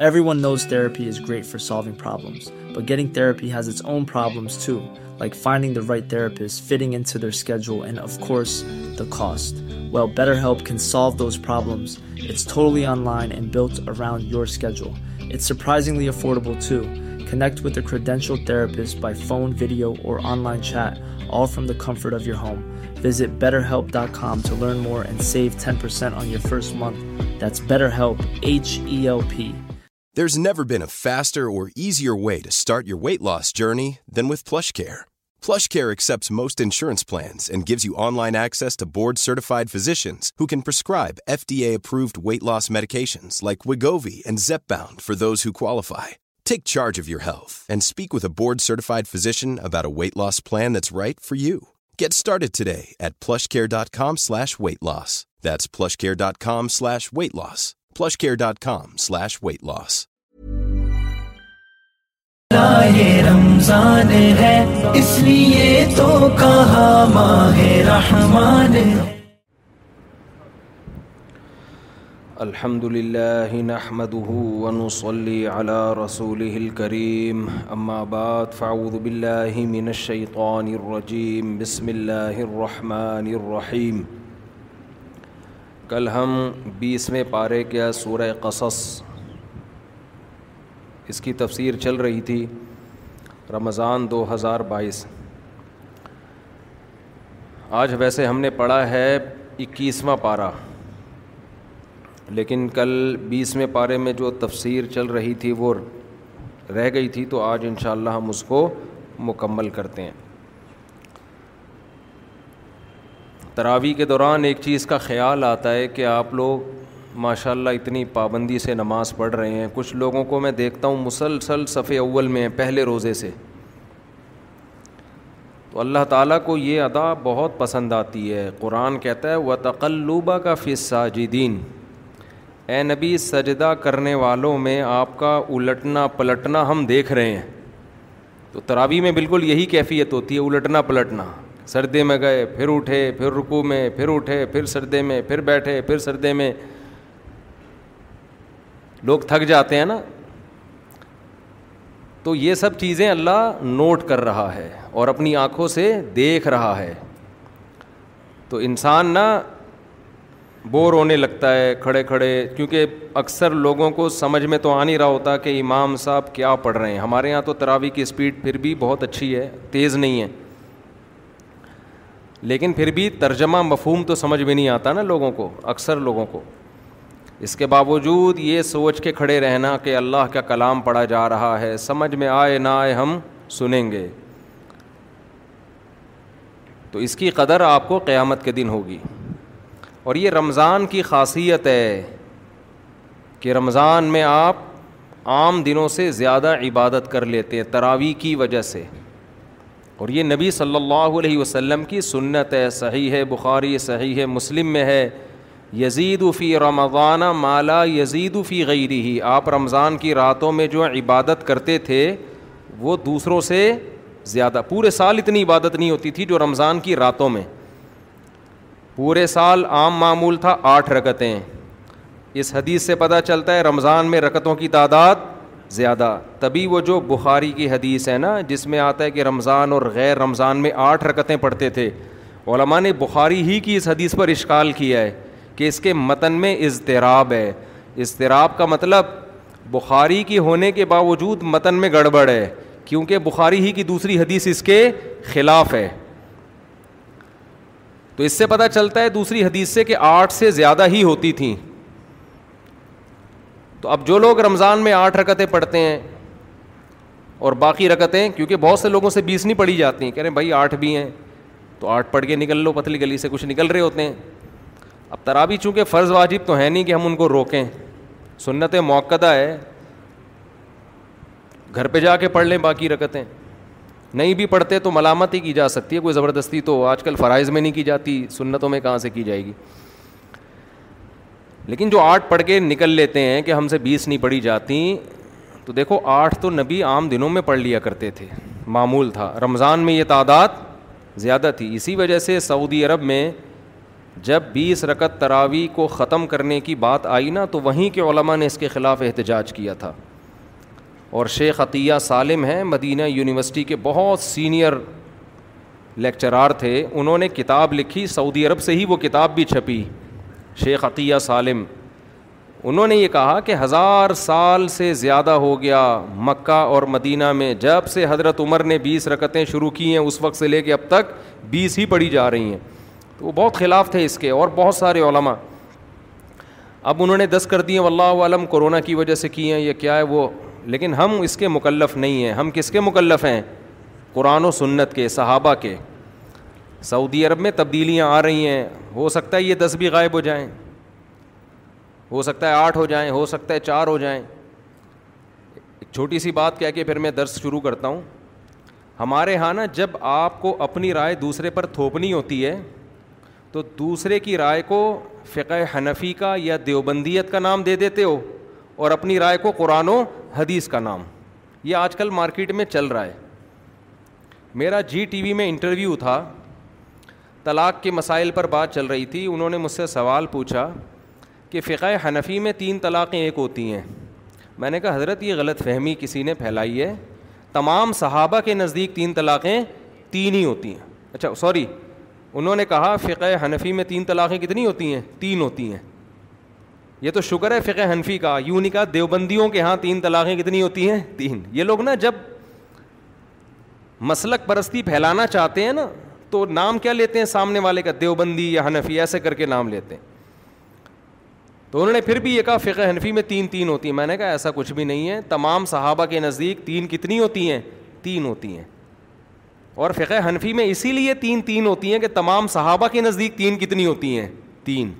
Everyone knows therapy is great for solving problems, but getting therapy has its own problems too, like finding the right therapist, fitting into their schedule, and of course, the cost. Well, BetterHelp can solve those problems. It's totally online and built around your schedule. It's surprisingly affordable too. Connect with a credentialed therapist by phone, video, or online chat, all from the comfort of your home. Visit BetterHelp.com to learn more and save 10% on your first month. That's BetterHelp, H-E-L-P. There's never been a faster or easier way to start your weight loss journey than with PlushCare. PlushCare accepts most insurance plans and gives you online access to board-certified physicians who can prescribe FDA-approved weight loss medications like Wegovy and Zepbound for those who qualify. Take charge of your health and speak with a board-certified physician about a weight loss plan that's right for you. Get started today at PlushCare.com/weight-loss. That's PlushCare.com/weight-loss. plushcare.com slash weight loss الحمد للہ ونصلي على رسوله الكريم کریم بعد فاعوذ بالله من الشيطان الرجيم بسم اللہ الرحمٰن الرحيم کل ہم بیسویں پارے کیا سورہ قصص اس کی تفسیر چل رہی تھی رمضان دو ہزار بائیس آج ویسے ہم نے پڑھا ہے اکیسواں پارہ لیکن کل بیسویں پارے میں جو تفسیر چل رہی تھی وہ رہ گئی تھی تو آج انشاءاللہ ہم اس کو مکمل کرتے ہیں تراوی کے دوران ایک چیز کا خیال آتا ہے کہ آپ لوگ ماشاء اللہ اتنی پابندی سے نماز پڑھ رہے ہیں کچھ لوگوں کو میں دیکھتا ہوں مسلسل صفحے اول میں پہلے روزے سے تو اللہ تعالیٰ کو یہ ادا بہت پسند آتی ہے قرآن کہتا ہے و تقلوبہ کا فص اے نبی سجدہ کرنے والوں میں آپ کا الٹنا پلٹنا ہم دیکھ رہے ہیں تو تراوی میں بالکل یہی کیفیت ہوتی ہے الٹنا پلٹنا سردے میں گئے پھر اٹھے پھر رکو میں پھر اٹھے پھر سردے میں پھر بیٹھے پھر سردے میں لوگ تھک جاتے ہیں نا تو یہ سب چیزیں اللہ نوٹ کر رہا ہے اور اپنی آنکھوں سے دیکھ رہا ہے تو انسان نا بور ہونے لگتا ہے کھڑے کھڑے کیونکہ اکثر لوگوں کو سمجھ میں تو آ نہیں رہا ہوتا کہ امام صاحب کیا پڑھ رہے ہیں ہمارے یہاں تو تراوی کی اسپیڈ پھر بھی بہت اچھی ہے تیز نہیں ہے لیکن پھر بھی ترجمہ مفہوم تو سمجھ میں نہیں آتا نا لوگوں کو اکثر لوگوں کو اس کے باوجود یہ سوچ کے کھڑے رہنا کہ اللہ کا کلام پڑھا جا رہا ہے سمجھ میں آئے نہ آئے ہم سنیں گے تو اس کی قدر آپ کو قیامت کے دن ہوگی اور یہ رمضان کی خاصیت ہے کہ رمضان میں آپ عام دنوں سے زیادہ عبادت کر لیتے ہیں تراویح کی وجہ سے اور یہ نبی صلی اللہ علیہ وسلم کی سنت ہے صحیح ہے بخاری صحیح ہے مسلم میں ہے یزید فی رمضان مالا یزید فی غیری ہی آپ رمضان کی راتوں میں جو عبادت کرتے تھے وہ دوسروں سے زیادہ پورے سال اتنی عبادت نہیں ہوتی تھی جو رمضان کی راتوں میں پورے سال عام معمول تھا آٹھ رکتیں اس حدیث سے پتہ چلتا ہے رمضان میں رکتوں کی تعداد زیادہ تبھی وہ جو بخاری کی حدیث ہے نا جس میں آتا ہے کہ رمضان اور غیر رمضان میں آٹھ رکتیں پڑھتے تھے علماء نے بخاری ہی کی اس حدیث پر اشکال کیا ہے کہ اس کے متن میں اضطراب ہے اضطراب کا مطلب بخاری کی ہونے کے باوجود متن میں گڑبڑ ہے کیونکہ بخاری ہی کی دوسری حدیث اس کے خلاف ہے تو اس سے پتہ چلتا ہے دوسری حدیث سے کہ آٹھ سے زیادہ ہی ہوتی تھیں تو اب جو لوگ رمضان میں آٹھ رکتیں پڑھتے ہیں اور باقی رکتیں کیونکہ بہت سے لوگوں سے بیس نہیں پڑھی جاتی ہیں کہہ رہے ہیں بھائی آٹھ بھی ہیں تو آٹھ پڑھ کے نکل لو پتلی گلی سے کچھ نکل رہے ہوتے ہیں اب ترابی چونکہ فرض واجب تو ہے نہیں کہ ہم ان کو روکیں سنت موقع ہے گھر پہ جا کے پڑھ لیں باقی رکتیں نہیں بھی پڑھتے تو ملامت ہی کی جا سکتی ہے کوئی زبردستی تو آج کل فرائض میں نہیں کی جاتی سنتوں میں کہاں سے کی جائے گی لیکن جو آٹھ پڑھ کے نکل لیتے ہیں کہ ہم سے بیس نہیں پڑھی جاتی تو دیکھو آٹھ تو نبی عام دنوں میں پڑھ لیا کرتے تھے معمول تھا رمضان میں یہ تعداد زیادہ تھی اسی وجہ سے سعودی عرب میں جب بیس رکت تراوی کو ختم کرنے کی بات آئی نا تو وہیں کے علماء نے اس کے خلاف احتجاج کیا تھا اور شیخ عطیہ سالم ہیں مدینہ یونیورسٹی کے بہت سینئر لیکچرار تھے انہوں نے کتاب لکھی سعودی عرب سے ہی وہ کتاب بھی چھپی شیخ عطیہ سالم انہوں نے یہ کہا کہ ہزار سال سے زیادہ ہو گیا مکہ اور مدینہ میں جب سے حضرت عمر نے بیس رکتیں شروع کی ہیں اس وقت سے لے کے اب تک بیس ہی پڑھی جا رہی ہیں تو وہ بہت خلاف تھے اس کے اور بہت سارے علماء اب انہوں نے دس کر دیے علم کرونا کی وجہ سے کی ہیں یا کیا ہے وہ لیکن ہم اس کے مکلف نہیں ہیں ہم کس کے مکلف ہیں قرآن و سنت کے صحابہ کے سعودی عرب میں تبدیلیاں آ رہی ہیں ہو سکتا ہے یہ دس بھی غائب ہو جائیں ہو سکتا ہے آٹھ ہو جائیں ہو سکتا ہے چار ہو جائیں ایک چھوٹی سی بات کہہ کے پھر میں درس شروع کرتا ہوں ہمارے یہاں نا جب آپ کو اپنی رائے دوسرے پر تھوپنی ہوتی ہے تو دوسرے کی رائے کو فقہ حنفی کا یا دیوبندیت کا نام دے دیتے ہو اور اپنی رائے کو قرآن و حدیث کا نام یہ آج کل مارکیٹ میں چل رہا ہے میرا جی ٹی وی میں انٹرویو تھا طلاق کے مسائل پر بات چل رہی تھی انہوں نے مجھ سے سوال پوچھا کہ فقہ حنفی میں تین طلاقیں ایک ہوتی ہیں میں نے کہا حضرت یہ غلط فہمی کسی نے پھیلائی ہے تمام صحابہ کے نزدیک تین طلاقیں تین ہی ہوتی ہیں اچھا سوری انہوں نے کہا فقہ حنفی میں تین طلاقیں کتنی ہوتی ہیں تین ہوتی ہیں یہ تو شکر ہے فقہ حنفی کا یوں نہیں کہا دیوبندیوں کے ہاں تین طلاقیں کتنی ہوتی ہیں تین یہ لوگ نا جب مسلک پرستی پھیلانا چاہتے ہیں نا تو نام کیا لیتے ہیں سامنے والے کا دیوبندی یا حنفی ایسے کر کے نام لیتے ہیں تو انہوں نے پھر بھی یہ کہا فقہ حنفی میں تین تین ہوتی ہیں میں نے کہا ایسا کچھ بھی نہیں ہے تمام صحابہ کے نزدیک تین کتنی ہوتی ہیں تین ہوتی ہیں اور فقہ حنفی میں اسی لیے تین تین ہوتی ہیں کہ تمام صحابہ کے نزدیک تین کتنی ہوتی ہیں تین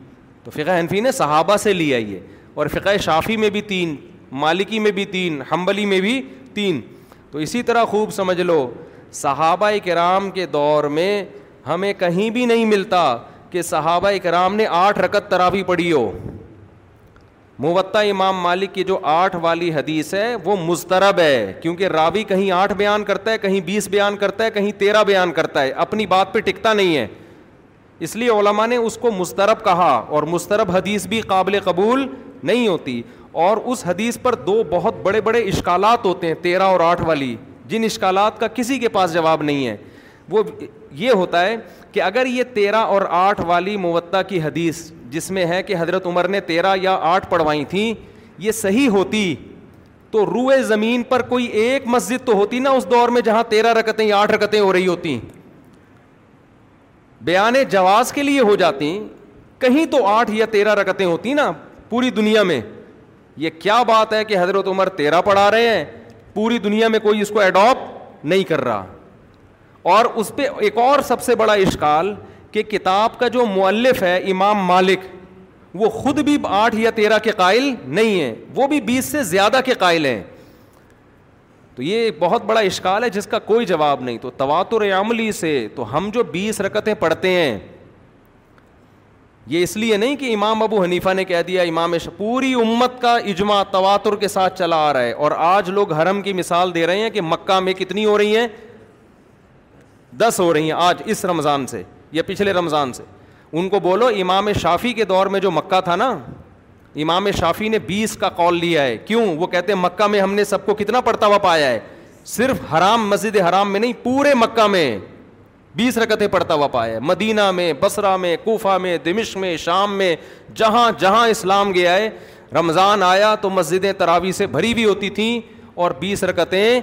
تو فقہ حنفی نے صحابہ سے لیا یہ اور فقہ شافی میں بھی تین مالکی میں بھی تین حمبلی میں بھی تین تو اسی طرح خوب سمجھ لو صحابہ کرام کے دور میں ہمیں کہیں بھی نہیں ملتا کہ صحابہ کرام نے آٹھ رکت تراوی پڑھی ہو موتا امام مالک کی جو آٹھ والی حدیث ہے وہ مسترب ہے کیونکہ راوی کہیں آٹھ بیان کرتا ہے کہیں بیس بیان کرتا ہے کہیں تیرہ بیان کرتا ہے اپنی بات پہ ٹکتا نہیں ہے اس لیے علماء نے اس کو مسترب کہا اور مسترب حدیث بھی قابل قبول نہیں ہوتی اور اس حدیث پر دو بہت بڑے بڑے اشکالات ہوتے ہیں تیرہ اور آٹھ والی جن اشکالات کا کسی کے پاس جواب نہیں ہے وہ یہ ہوتا ہے کہ اگر یہ تیرہ اور آٹھ والی موت کی حدیث جس میں ہے کہ حضرت عمر نے تیرہ یا آٹھ پڑھوائی تھیں یہ صحیح ہوتی تو روئے زمین پر کوئی ایک مسجد تو ہوتی نا اس دور میں جہاں تیرہ رکتیں یا آٹھ رکتیں ہو رہی ہوتی بیان جواز کے لیے ہو جاتی کہیں تو آٹھ یا تیرہ رکتیں ہوتی نا پوری دنیا میں یہ کیا بات ہے کہ حضرت عمر تیرہ پڑھا رہے ہیں پوری دنیا میں کوئی اس کو ایڈاپ نہیں کر رہا اور اس پہ ایک اور سب سے بڑا اشکال کہ کتاب کا جو مؤلف ہے امام مالک وہ خود بھی آٹھ یا تیرہ کے قائل نہیں ہیں وہ بھی بیس سے زیادہ کے قائل ہیں تو یہ بہت بڑا اشکال ہے جس کا کوئی جواب نہیں تو تواتر عملی سے تو ہم جو بیس رکتیں پڑھتے ہیں یہ اس لیے نہیں کہ امام ابو حنیفہ نے کہہ دیا امام پوری امت کا اجماع تواتر کے ساتھ چلا آ رہا ہے اور آج لوگ حرم کی مثال دے رہے ہیں کہ مکہ میں کتنی ہو رہی ہیں دس ہو رہی ہیں آج اس رمضان سے یا پچھلے رمضان سے ان کو بولو امام شافی کے دور میں جو مکہ تھا نا امام شافی نے بیس کا کال لیا ہے کیوں وہ کہتے ہیں مکہ میں ہم نے سب کو کتنا پڑتا ہوا پایا ہے صرف حرام مسجد حرام میں نہیں پورے مکہ میں بیس رکتیں پڑھتا ہوا پایا ہے مدینہ میں بسرا میں کوفہ میں دمش میں شام میں جہاں جہاں اسلام گیا ہے رمضان آیا تو مسجدیں تراوی سے بھری بھی ہوتی تھیں اور بیس رکتیں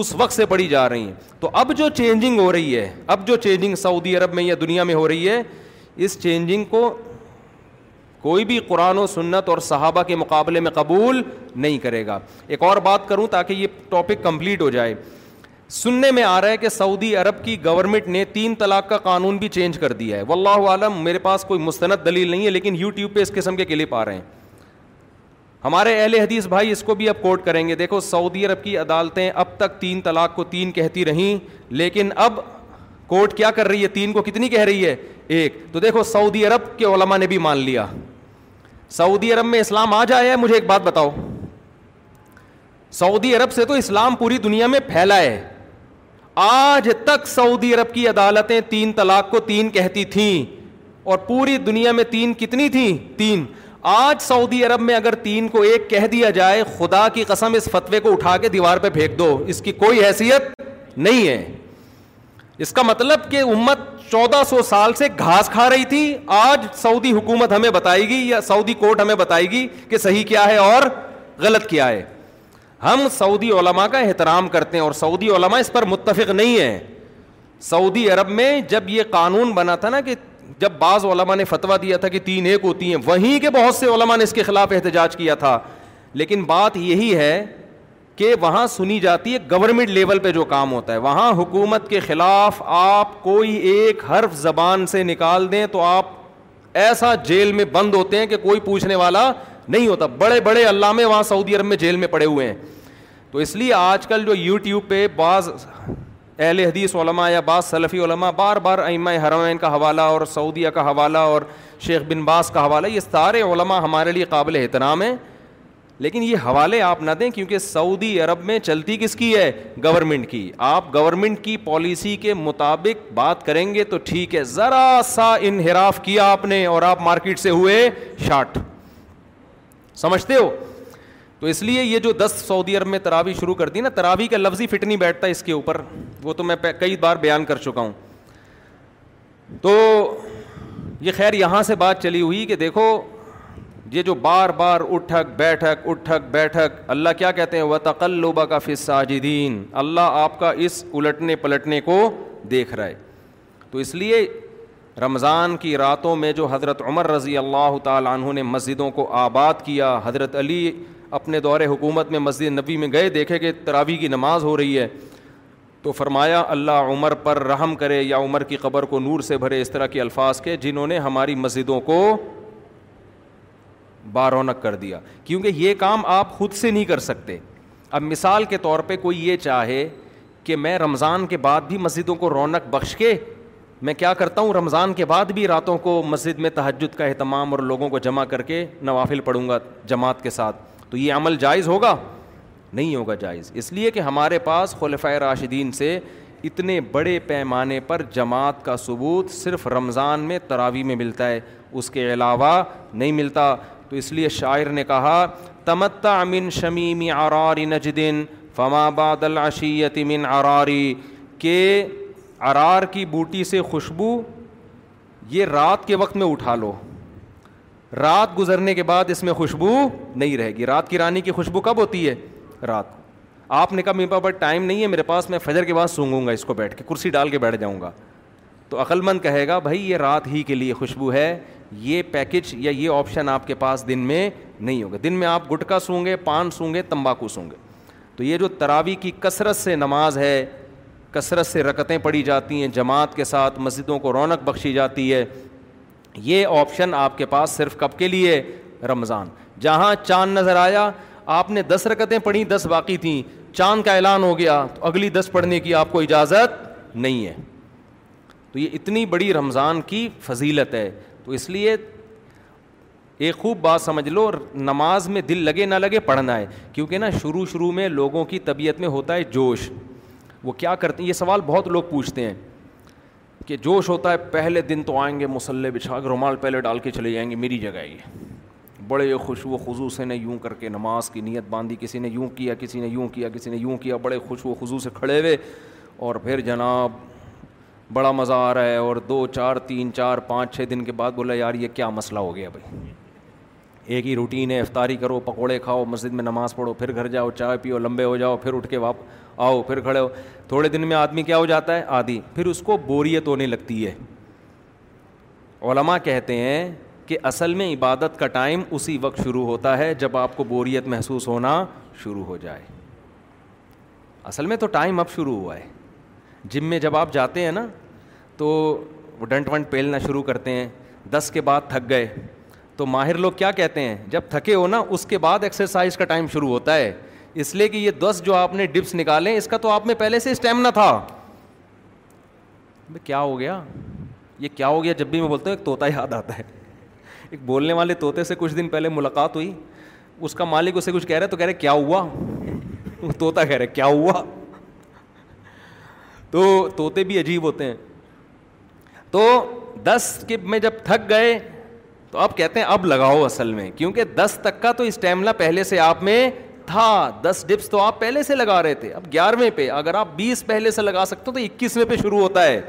اس وقت سے پڑھی جا رہی ہیں تو اب جو چینجنگ ہو رہی ہے اب جو چینجنگ سعودی عرب میں یا دنیا میں ہو رہی ہے اس چینجنگ کو کوئی بھی قرآن و سنت اور صحابہ کے مقابلے میں قبول نہیں کرے گا ایک اور بات کروں تاکہ یہ ٹاپک کمپلیٹ ہو جائے سننے میں آ رہا ہے کہ سعودی عرب کی گورنمنٹ نے تین طلاق کا قانون بھی چینج کر دیا ہے و اللہ عالم میرے پاس کوئی مستند دلیل نہیں ہے لیکن یو ٹیوب پہ اس قسم کے کلپ آ رہے ہیں ہمارے اہل حدیث بھائی اس کو بھی اب کوٹ کریں گے دیکھو سعودی عرب کی عدالتیں اب تک تین طلاق کو تین کہتی رہیں لیکن اب کورٹ کیا کر رہی ہے تین کو کتنی کہہ رہی ہے ایک تو دیکھو سعودی عرب کے علماء نے بھی مان لیا سعودی عرب میں اسلام آ جایا ہے مجھے ایک بات بتاؤ سعودی عرب سے تو اسلام پوری دنیا میں پھیلا ہے آج تک سعودی عرب کی عدالتیں تین طلاق کو تین کہتی تھیں اور پوری دنیا میں تین کتنی تھیں تین آج سعودی عرب میں اگر تین کو ایک کہہ دیا جائے خدا کی قسم اس فتوے کو اٹھا کے دیوار پہ پھینک دو اس کی کوئی حیثیت نہیں ہے اس کا مطلب کہ امت چودہ سو سال سے گھاس کھا رہی تھی آج سعودی حکومت ہمیں بتائے گی یا سعودی کورٹ ہمیں بتائے گی کہ صحیح کیا ہے اور غلط کیا ہے ہم سعودی علماء کا احترام کرتے ہیں اور سعودی علماء اس پر متفق نہیں ہے سعودی عرب میں جب یہ قانون بنا تھا نا کہ جب بعض علماء نے فتویٰ دیا تھا کہ تین ایک ہوتی ہیں وہیں کے بہت سے علماء نے اس کے خلاف احتجاج کیا تھا لیکن بات یہی ہے کہ وہاں سنی جاتی ہے گورنمنٹ لیول پہ جو کام ہوتا ہے وہاں حکومت کے خلاف آپ کوئی ایک حرف زبان سے نکال دیں تو آپ ایسا جیل میں بند ہوتے ہیں کہ کوئی پوچھنے والا نہیں ہوتا بڑے بڑے علامے وہاں سعودی عرب میں جیل میں پڑے ہوئے ہیں تو اس لیے آج کل جو یوٹیوب پہ بعض اہل حدیث علماء یا بعض سلفی علماء بار بار امہ حرمین کا حوالہ اور سعودیہ کا حوالہ اور شیخ بن باز کا حوالہ یہ سارے علماء ہمارے لیے قابل احترام ہیں لیکن یہ حوالے آپ نہ دیں کیونکہ سعودی عرب میں چلتی کس کی ہے گورنمنٹ کی آپ گورنمنٹ کی پالیسی کے مطابق بات کریں گے تو ٹھیک ہے ذرا سا انحراف کیا آپ نے اور آپ مارکیٹ سے ہوئے شارٹ سمجھتے ہو تو اس لیے یہ جو دس سعودی عرب میں تراویح شروع کر دی نا تراوی کا لفظ ہی فٹ نہیں بیٹھتا اس کے اوپر وہ تو میں کئی بار بیان کر چکا ہوں تو یہ خیر یہاں سے بات چلی ہوئی کہ دیکھو یہ جو بار بار اٹھک بیٹھک اٹھک بیٹھک اللہ کیا کہتے ہیں و تقلبہ کا فص ساجدین اللہ آپ کا اس الٹنے پلٹنے کو دیکھ رہا ہے تو اس لیے رمضان کی راتوں میں جو حضرت عمر رضی اللہ تعالیٰ عنہ نے مسجدوں کو آباد کیا حضرت علی اپنے دور حکومت میں مسجد نبی میں گئے دیکھے کہ تراویح کی نماز ہو رہی ہے تو فرمایا اللہ عمر پر رحم کرے یا عمر کی قبر کو نور سے بھرے اس طرح کے الفاظ کے جنہوں نے ہماری مسجدوں کو بارونق کر دیا کیونکہ یہ کام آپ خود سے نہیں کر سکتے اب مثال کے طور پہ کوئی یہ چاہے کہ میں رمضان کے بعد بھی مسجدوں کو رونق بخش کے میں کیا کرتا ہوں رمضان کے بعد بھی راتوں کو مسجد میں تہجد کا اہتمام اور لوگوں کو جمع کر کے نوافل پڑھوں گا جماعت کے ساتھ تو یہ عمل جائز ہوگا نہیں ہوگا جائز اس لیے کہ ہمارے پاس خلفۂ راشدین سے اتنے بڑے پیمانے پر جماعت کا ثبوت صرف رمضان میں تراوی میں ملتا ہے اس کے علاوہ نہیں ملتا تو اس لیے شاعر نے کہا تمت من شمیم آراری نجدین بعد العشیت من آراری کہ ارار کی بوٹی سے خوشبو یہ رات کے وقت میں اٹھا لو رات گزرنے کے بعد اس میں خوشبو نہیں رہے گی رات کی رانی کی خوشبو کب ہوتی ہے رات آپ نے میرے پاس بٹ ٹائم نہیں ہے میرے پاس میں فجر کے بعد سونگوں گا اس کو بیٹھ کے کرسی ڈال کے بیٹھ جاؤں گا تو عقلمند کہے گا بھائی یہ رات ہی کے لیے خوشبو ہے یہ پیکج یا یہ آپشن آپ کے پاس دن میں نہیں ہوگا دن میں آپ گٹکا سونگے پان سونگے تمباکو سونگے تو یہ جو تراوی کی کثرت سے نماز ہے کثرت سے رکتیں پڑھی جاتی ہیں جماعت کے ساتھ مسجدوں کو رونق بخشی جاتی ہے یہ آپشن آپ کے پاس صرف کب کے لیے رمضان جہاں چاند نظر آیا آپ نے دس رکتیں پڑھیں دس باقی تھیں چاند کا اعلان ہو گیا تو اگلی دس پڑھنے کی آپ کو اجازت نہیں ہے تو یہ اتنی بڑی رمضان کی فضیلت ہے تو اس لیے ایک خوب بات سمجھ لو نماز میں دل لگے نہ لگے پڑھنا ہے کیونکہ نا شروع شروع میں لوگوں کی طبیعت میں ہوتا ہے جوش وہ کیا کرتے ہیں یہ سوال بہت لوگ پوچھتے ہیں کہ جوش ہوتا ہے پہلے دن تو آئیں گے مسلح بچھا کے رومال پہلے ڈال کے چلے جائیں گے میری جگہ یہ بڑے خوش و خضو سے نے یوں کر کے نماز کی نیت باندھی کسی نے یوں کیا کسی نے یوں کیا کسی نے یوں کیا بڑے خوش و خضو سے کھڑے ہوئے اور پھر جناب بڑا مزہ آ رہا ہے اور دو چار تین چار پانچ چھ دن کے بعد بولا یار یہ کیا مسئلہ ہو گیا بھائی ایک ہی روٹین ہے افطاری کرو پکوڑے کھاؤ مسجد میں نماز پڑھو پھر گھر جاؤ چائے پیو لمبے ہو جاؤ پھر اٹھ کے واپس آؤ پھر کھڑے ہو تھوڑے دن میں آدمی کیا ہو جاتا ہے آدھی پھر اس کو بوریت ہونے لگتی ہے علماء کہتے ہیں کہ اصل میں عبادت کا ٹائم اسی وقت شروع ہوتا ہے جب آپ کو بوریت محسوس ہونا شروع ہو جائے اصل میں تو ٹائم اب شروع ہوا ہے جم میں جب آپ جاتے ہیں نا تو وہ ڈنٹ ونٹ پھیلنا شروع کرتے ہیں دس کے بعد تھک گئے تو ماہر لوگ کیا کہتے ہیں جب تھکے ہو نا اس کے بعد ایکسرسائز کا ٹائم شروع ہوتا ہے اس لیے کہ یہ دس جو آپ نے ڈپس نکالے اس کا تو آپ میں پہلے سے اسٹیمنا تھا کیا ہو گیا یہ کیا ہو گیا جب بھی میں بولتا ہوں ایک طوطا یاد آتا ہے ایک بولنے والے طوطے سے کچھ دن پہلے ملاقات ہوئی اس کا مالک اسے کچھ کہہ رہے تو کہہ رہے کیا ہوا طوطا کہہ رہے کیا ہوا تو طوطے بھی عجیب ہوتے ہیں تو دس کے میں جب تھک گئے تو اب کہتے ہیں اب لگاؤ اصل میں کیونکہ دس تک کا تو اسٹیمنا پہلے سے آپ میں تھا دس ڈپس تو آپ پہلے سے لگا رہے تھے اب گیارہویں پہ اگر آپ بیس پہلے سے لگا سکتے ہو تو اکیسویں پہ شروع ہوتا ہے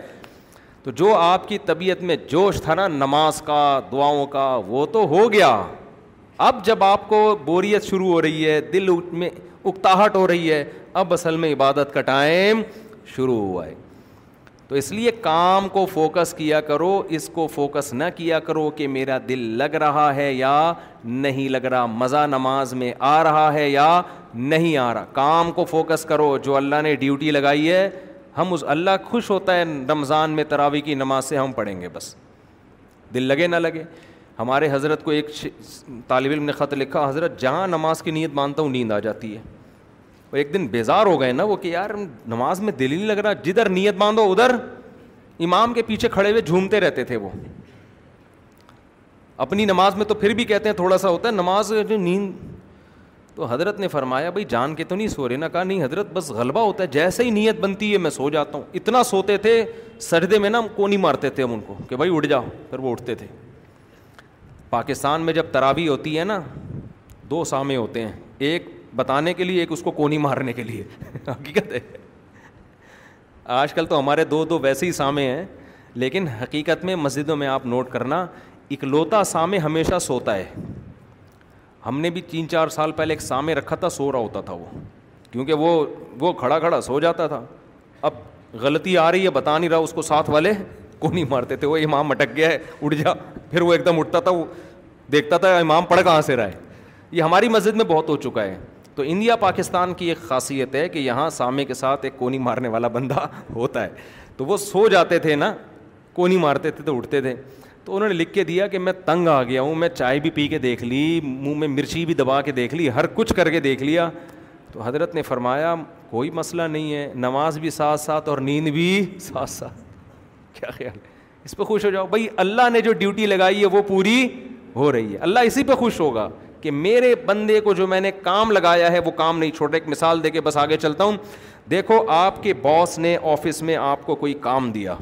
تو جو آپ کی طبیعت میں جوش تھا نا نماز کا دعاؤں کا وہ تو ہو گیا اب جب آپ کو بوریت شروع ہو رہی ہے دل میں اکتاہٹ ہو رہی ہے اب اصل میں عبادت کا ٹائم شروع ہوا ہے تو اس لیے کام کو فوکس کیا کرو اس کو فوکس نہ کیا کرو کہ میرا دل لگ رہا ہے یا نہیں لگ رہا مزہ نماز میں آ رہا ہے یا نہیں آ رہا کام کو فوکس کرو جو اللہ نے ڈیوٹی لگائی ہے ہم اس اللہ خوش ہوتا ہے رمضان میں تراوی کی نماز سے ہم پڑھیں گے بس دل لگے نہ لگے ہمارے حضرت کو ایک طالب علم نے خط لکھا حضرت جہاں نماز کی نیت مانتا ہوں نیند آ جاتی ہے اور ایک دن بیزار ہو گئے نا وہ کہ یار نماز میں دل ہی نہیں لگ رہا جدھر نیت باندھو ادھر امام کے پیچھے کھڑے ہوئے جھومتے رہتے تھے وہ اپنی نماز میں تو پھر بھی کہتے ہیں تھوڑا سا ہوتا ہے نماز جو نیند تو حضرت نے فرمایا بھائی جان کے تو نہیں سو رہے نا کہا نہیں حضرت بس غلبہ ہوتا ہے جیسے ہی نیت بنتی ہے میں سو جاتا ہوں اتنا سوتے تھے سردے میں نا کو نہیں مارتے تھے ہم ان کو کہ بھائی اٹھ جاؤ پھر وہ اٹھتے تھے پاکستان میں جب ترابی ہوتی ہے نا دو سامے ہوتے ہیں ایک بتانے کے لیے ایک اس کو کونی مارنے کے لیے حقیقت ہے آج کل تو ہمارے دو دو ویسے ہی سامے ہیں لیکن حقیقت میں مسجدوں میں آپ نوٹ کرنا اکلوتا سامے ہمیشہ سوتا ہے ہم نے بھی تین چار سال پہلے ایک سامے رکھا تھا سو رہا ہوتا تھا وہ کیونکہ وہ وہ کھڑا کھڑا سو جاتا تھا اب غلطی آ رہی ہے بتا نہیں رہا اس کو ساتھ والے کو نہیں مارتے تھے وہ امام اٹک گیا ہے اٹھ جا پھر وہ ایک دم اٹھتا تھا وہ دیکھتا تھا امام پڑھ کہاں سے رہا ہے یہ ہماری مسجد میں بہت ہو چکا ہے تو انڈیا پاکستان کی ایک خاصیت ہے کہ یہاں سامے کے ساتھ ایک کونی مارنے والا بندہ ہوتا ہے تو وہ سو جاتے تھے نا کونی مارتے تھے تو اٹھتے تھے تو انہوں نے لکھ کے دیا کہ میں تنگ آ گیا ہوں میں چائے بھی پی کے دیکھ لی منہ میں مرچی بھی دبا کے دیکھ لی ہر کچھ کر کے دیکھ لیا تو حضرت نے فرمایا کوئی مسئلہ نہیں ہے نماز بھی ساتھ ساتھ اور نیند بھی ساتھ ساتھ کیا خیال ہے اس پہ خوش ہو جاؤ بھائی اللہ نے جو ڈیوٹی لگائی ہے وہ پوری ہو رہی ہے اللہ اسی پہ خوش ہوگا کہ میرے بندے کو جو میں نے کام لگایا ہے وہ کام نہیں چھوڑ رہا مثال دے کے بس آگے چلتا ہوں دیکھو آپ کے باس نے آفس میں آپ کو کوئی کام دیا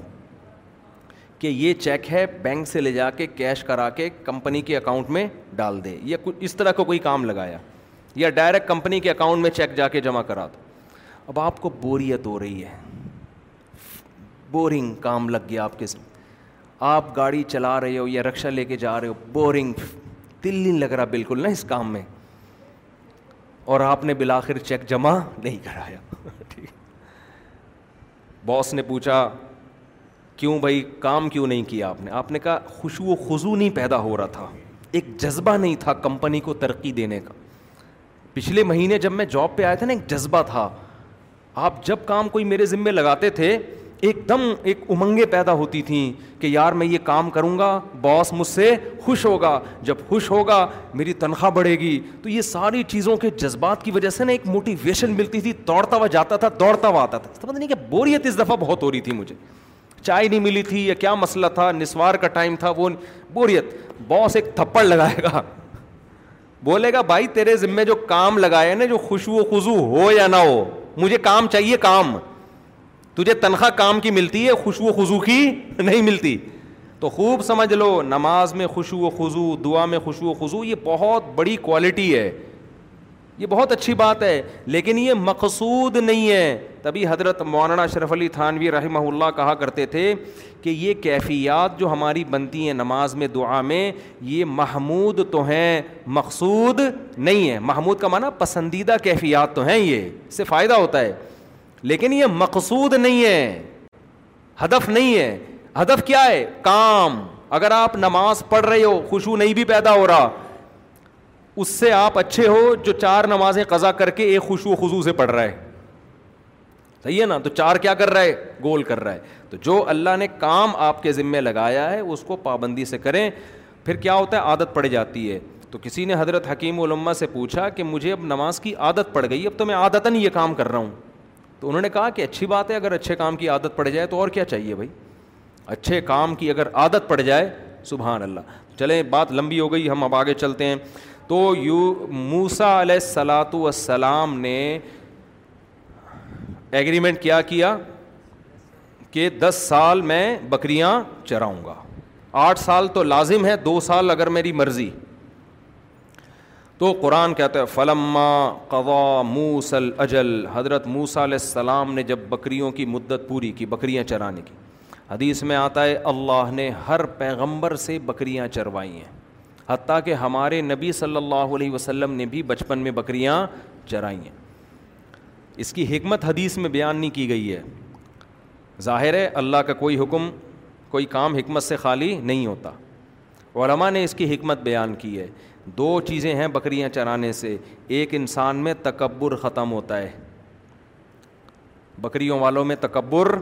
کہ یہ چیک ہے بینک سے لے جا کے کیش کرا کے کمپنی کے اکاؤنٹ میں ڈال دے یا اس طرح کا کوئی کام لگایا یا ڈائریکٹ کمپنی کے اکاؤنٹ میں چیک جا کے جمع کرا دو اب آپ کو بوریت ہو رہی ہے بورنگ کام لگ گیا آپ کے آپ گاڑی چلا رہے ہو یا رکشا لے کے جا رہے ہو بورنگ دل نہیں لگ رہا بالکل نا اس کام میں اور آپ نے بالآخر چیک جمع نہیں کرایا باس نے پوچھا کیوں بھائی کام کیوں نہیں کیا آپ نے آپ نے کہا خوشو و خضو نہیں پیدا ہو رہا تھا ایک جذبہ نہیں تھا کمپنی کو ترقی دینے کا پچھلے مہینے جب میں جاب پہ آیا تھا نا ایک جذبہ تھا آپ جب کام کوئی میرے ذمے لگاتے تھے ایک دم ایک امنگیں پیدا ہوتی تھیں کہ یار میں یہ کام کروں گا باس مجھ سے خوش ہوگا جب خوش ہوگا میری تنخواہ بڑھے گی تو یہ ساری چیزوں کے جذبات کی وجہ سے نا ایک موٹیویشن ملتی تھی دوڑتا ہوا جاتا تھا دوڑتا ہوا آتا تھا پتہ نہیں کہ بوریت اس دفعہ بہت ہو رہی تھی مجھے چائے نہیں ملی تھی یا کیا مسئلہ تھا نسوار کا ٹائم تھا وہ بوریت باس ایک تھپڑ لگائے گا بولے گا بھائی تیرے ذمے جو کام لگائے نا جو خوشو و خوشو ہو یا نہ ہو مجھے کام چاہیے کام تجھے تنخواہ کام کی ملتی ہے خوشبو و کی نہیں ملتی تو خوب سمجھ لو نماز میں خوشو و خزو دعا میں خوشو و خزو یہ بہت بڑی کوالٹی ہے یہ بہت اچھی بات ہے لیکن یہ مقصود نہیں ہے تبھی حضرت مولانا شرف علی تھانوی رحمہ اللہ کہا کرتے تھے کہ یہ کیفیات جو ہماری بنتی ہیں نماز میں دعا میں یہ محمود تو ہیں مقصود نہیں ہیں محمود کا معنی پسندیدہ کیفیات تو ہیں یہ اس سے فائدہ ہوتا ہے لیکن یہ مقصود نہیں ہے ہدف نہیں ہے ہدف کیا ہے کام اگر آپ نماز پڑھ رہے ہو خوشبو نہیں بھی پیدا ہو رہا اس سے آپ اچھے ہو جو چار نمازیں قزا کر کے ایک خوشو خوشو سے پڑھ رہا ہے صحیح ہے نا تو چار کیا کر رہا ہے گول کر رہا ہے تو جو اللہ نے کام آپ کے ذمے لگایا ہے اس کو پابندی سے کریں پھر کیا ہوتا ہے عادت پڑ جاتی ہے تو کسی نے حضرت حکیم علما سے پوچھا کہ مجھے اب نماز کی عادت پڑ گئی اب تو میں عادت یہ کام کر رہا ہوں تو انہوں نے کہا کہ اچھی بات ہے اگر اچھے کام کی عادت پڑ جائے تو اور کیا چاہیے بھائی اچھے کام کی اگر عادت پڑ جائے سبحان اللہ چلیں بات لمبی ہو گئی ہم اب آگے چلتے ہیں تو یو موسا علیہ السلاۃ والسلام نے ایگریمنٹ کیا کیا کہ دس سال میں بکریاں چراؤں گا آٹھ سال تو لازم ہے دو سال اگر میری مرضی تو قرآن کہتا ہے فلما قوا موسل اجل حضرت موسیٰ علیہ السلام نے جب بکریوں کی مدت پوری کی بکریاں چرانے کی حدیث میں آتا ہے اللہ نے ہر پیغمبر سے بکریاں چروائی ہیں حتیٰ کہ ہمارے نبی صلی اللہ علیہ وسلم نے بھی بچپن میں بکریاں چرائی ہیں اس کی حکمت حدیث میں بیان نہیں کی گئی ہے ظاہر ہے اللہ کا کوئی حکم کوئی کام حکمت سے خالی نہیں ہوتا علماء نے اس کی حکمت بیان کی ہے دو چیزیں ہیں بکریاں چرانے سے ایک انسان میں تکبر ختم ہوتا ہے بکریوں والوں میں تکبر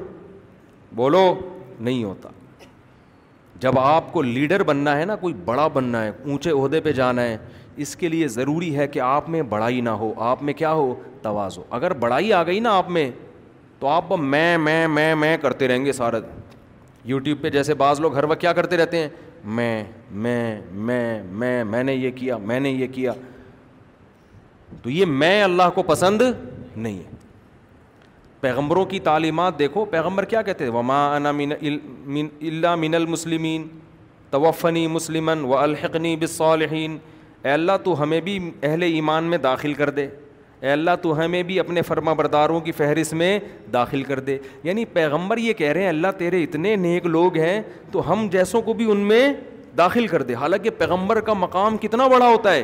بولو نہیں ہوتا جب آپ کو لیڈر بننا ہے نا کوئی بڑا بننا ہے اونچے عہدے پہ جانا ہے اس کے لیے ضروری ہے کہ آپ میں بڑائی نہ ہو آپ میں کیا ہو تواز ہو اگر بڑائی آ گئی نا آپ میں تو آپ میں کرتے رہیں گے سارا یوٹیوب پہ جیسے بعض لوگ ہر وقت کیا کرتے رہتے ہیں میں میں میں میں میں نے یہ کیا میں نے یہ کیا تو یہ میں اللہ کو پسند نہیں پیغمبروں کی تعلیمات دیکھو پیغمبر کیا کہتے ہیں وما من اللہ من المسلمین توفنی مسلمن و الحقنی اے اللہ تو ہمیں بھی اہل ایمان میں داخل کر دے اے اللہ تو ہمیں بھی اپنے فرما برداروں کی فہرست میں داخل کر دے یعنی پیغمبر یہ کہہ رہے ہیں اللہ تیرے اتنے نیک لوگ ہیں تو ہم جیسوں کو بھی ان میں داخل کر دے حالانکہ پیغمبر کا مقام کتنا بڑا ہوتا ہے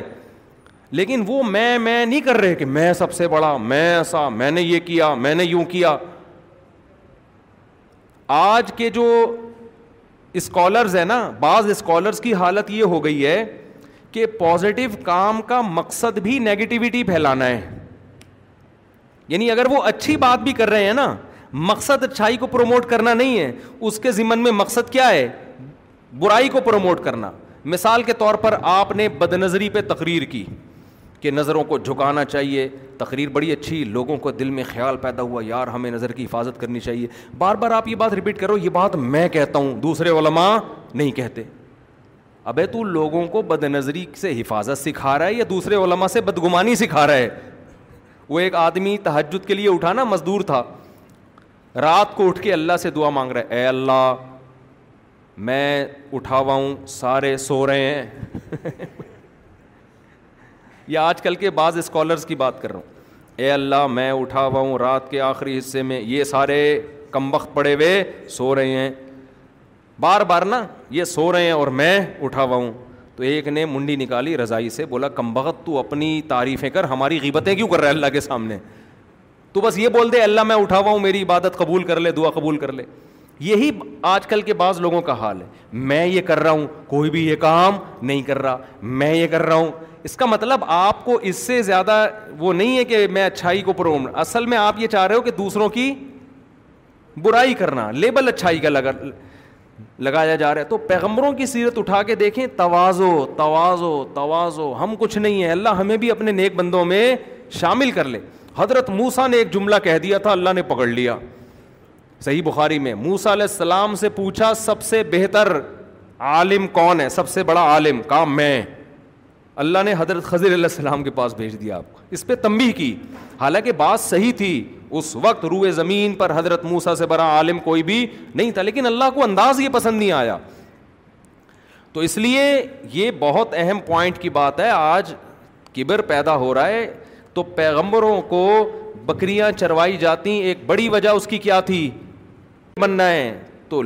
لیکن وہ میں نہیں کر رہے کہ میں سب سے بڑا میں ایسا میں نے یہ کیا میں نے یوں کیا آج کے جو اسکالرز ہیں نا بعض اسکالرز کی حالت یہ ہو گئی ہے کہ پازیٹیو کام کا مقصد بھی نگیٹیوٹی پھیلانا ہے یعنی اگر وہ اچھی بات بھی کر رہے ہیں نا مقصد اچھائی کو پروموٹ کرنا نہیں ہے اس کے ذمن میں مقصد کیا ہے برائی کو پروموٹ کرنا مثال کے طور پر آپ نے بد نظری پہ تقریر کی کہ نظروں کو جھکانا چاہیے تقریر بڑی اچھی لوگوں کو دل میں خیال پیدا ہوا یار ہمیں نظر کی حفاظت کرنی چاہیے بار بار آپ یہ بات ریپیٹ کرو یہ بات میں کہتا ہوں دوسرے علماء نہیں کہتے ابے تو لوگوں کو بد نظری سے حفاظت سکھا رہا ہے یا دوسرے علماء سے بدگمانی سکھا رہا ہے وہ ایک آدمی تحجد کے لیے اٹھا نا مزدور تھا رات کو اٹھ کے اللہ سے دعا مانگ رہا ہے اے اللہ میں اٹھا ہوا ہوں سارے سو رہے ہیں یا آج کل کے بعض اسکالرس کی بات کر رہا ہوں اے اللہ میں اٹھا ہوا ہوں رات کے آخری حصے میں یہ سارے کم وقت پڑے ہوئے سو رہے ہیں بار بار نا یہ سو رہے ہیں اور میں اٹھا ہوا ہوں تو ایک نے منڈی نکالی رضائی سے بولا کمبخت تو اپنی تعریفیں کر ہماری غیبتیں کیوں کر رہا ہے اللہ کے سامنے تو بس یہ بول دے اللہ میں اٹھا ہوا ہوں میری عبادت قبول کر لے دعا قبول کر لے یہی آج کل کے بعض لوگوں کا حال ہے میں یہ کر رہا ہوں کوئی بھی یہ کام نہیں کر رہا میں یہ کر رہا ہوں اس کا مطلب آپ کو اس سے زیادہ وہ نہیں ہے کہ میں اچھائی کو پروم اصل میں آپ یہ چاہ رہے ہو کہ دوسروں کی برائی کرنا لیبل اچھائی کا لگا لگایا جا رہا ہے تو پیغمبروں کی سیرت اٹھا کے دیکھیں توازو توازو توازو ہم کچھ نہیں ہیں اللہ ہمیں بھی اپنے نیک بندوں میں شامل کر لے حضرت موسا نے ایک جملہ کہہ دیا تھا اللہ نے پکڑ لیا صحیح بخاری میں موسا علیہ السلام سے پوچھا سب سے بہتر عالم کون ہے سب سے بڑا عالم کام میں اللہ نے حضرت خضر علیہ السلام کے پاس بھیج دیا آپ کو اس پہ تمبی کی حالانکہ بات صحیح تھی اس وقت روئے زمین پر حضرت موسا سے بڑا عالم کوئی بھی نہیں تھا لیکن اللہ کو انداز یہ پسند نہیں آیا تو اس لیے یہ بہت اہم پوائنٹ کی بات ہے آج کبر پیدا ہو رہا ہے تو پیغمبروں کو بکریاں چروائی جاتی ایک بڑی وجہ اس کی کیا تھی بننا ہے تو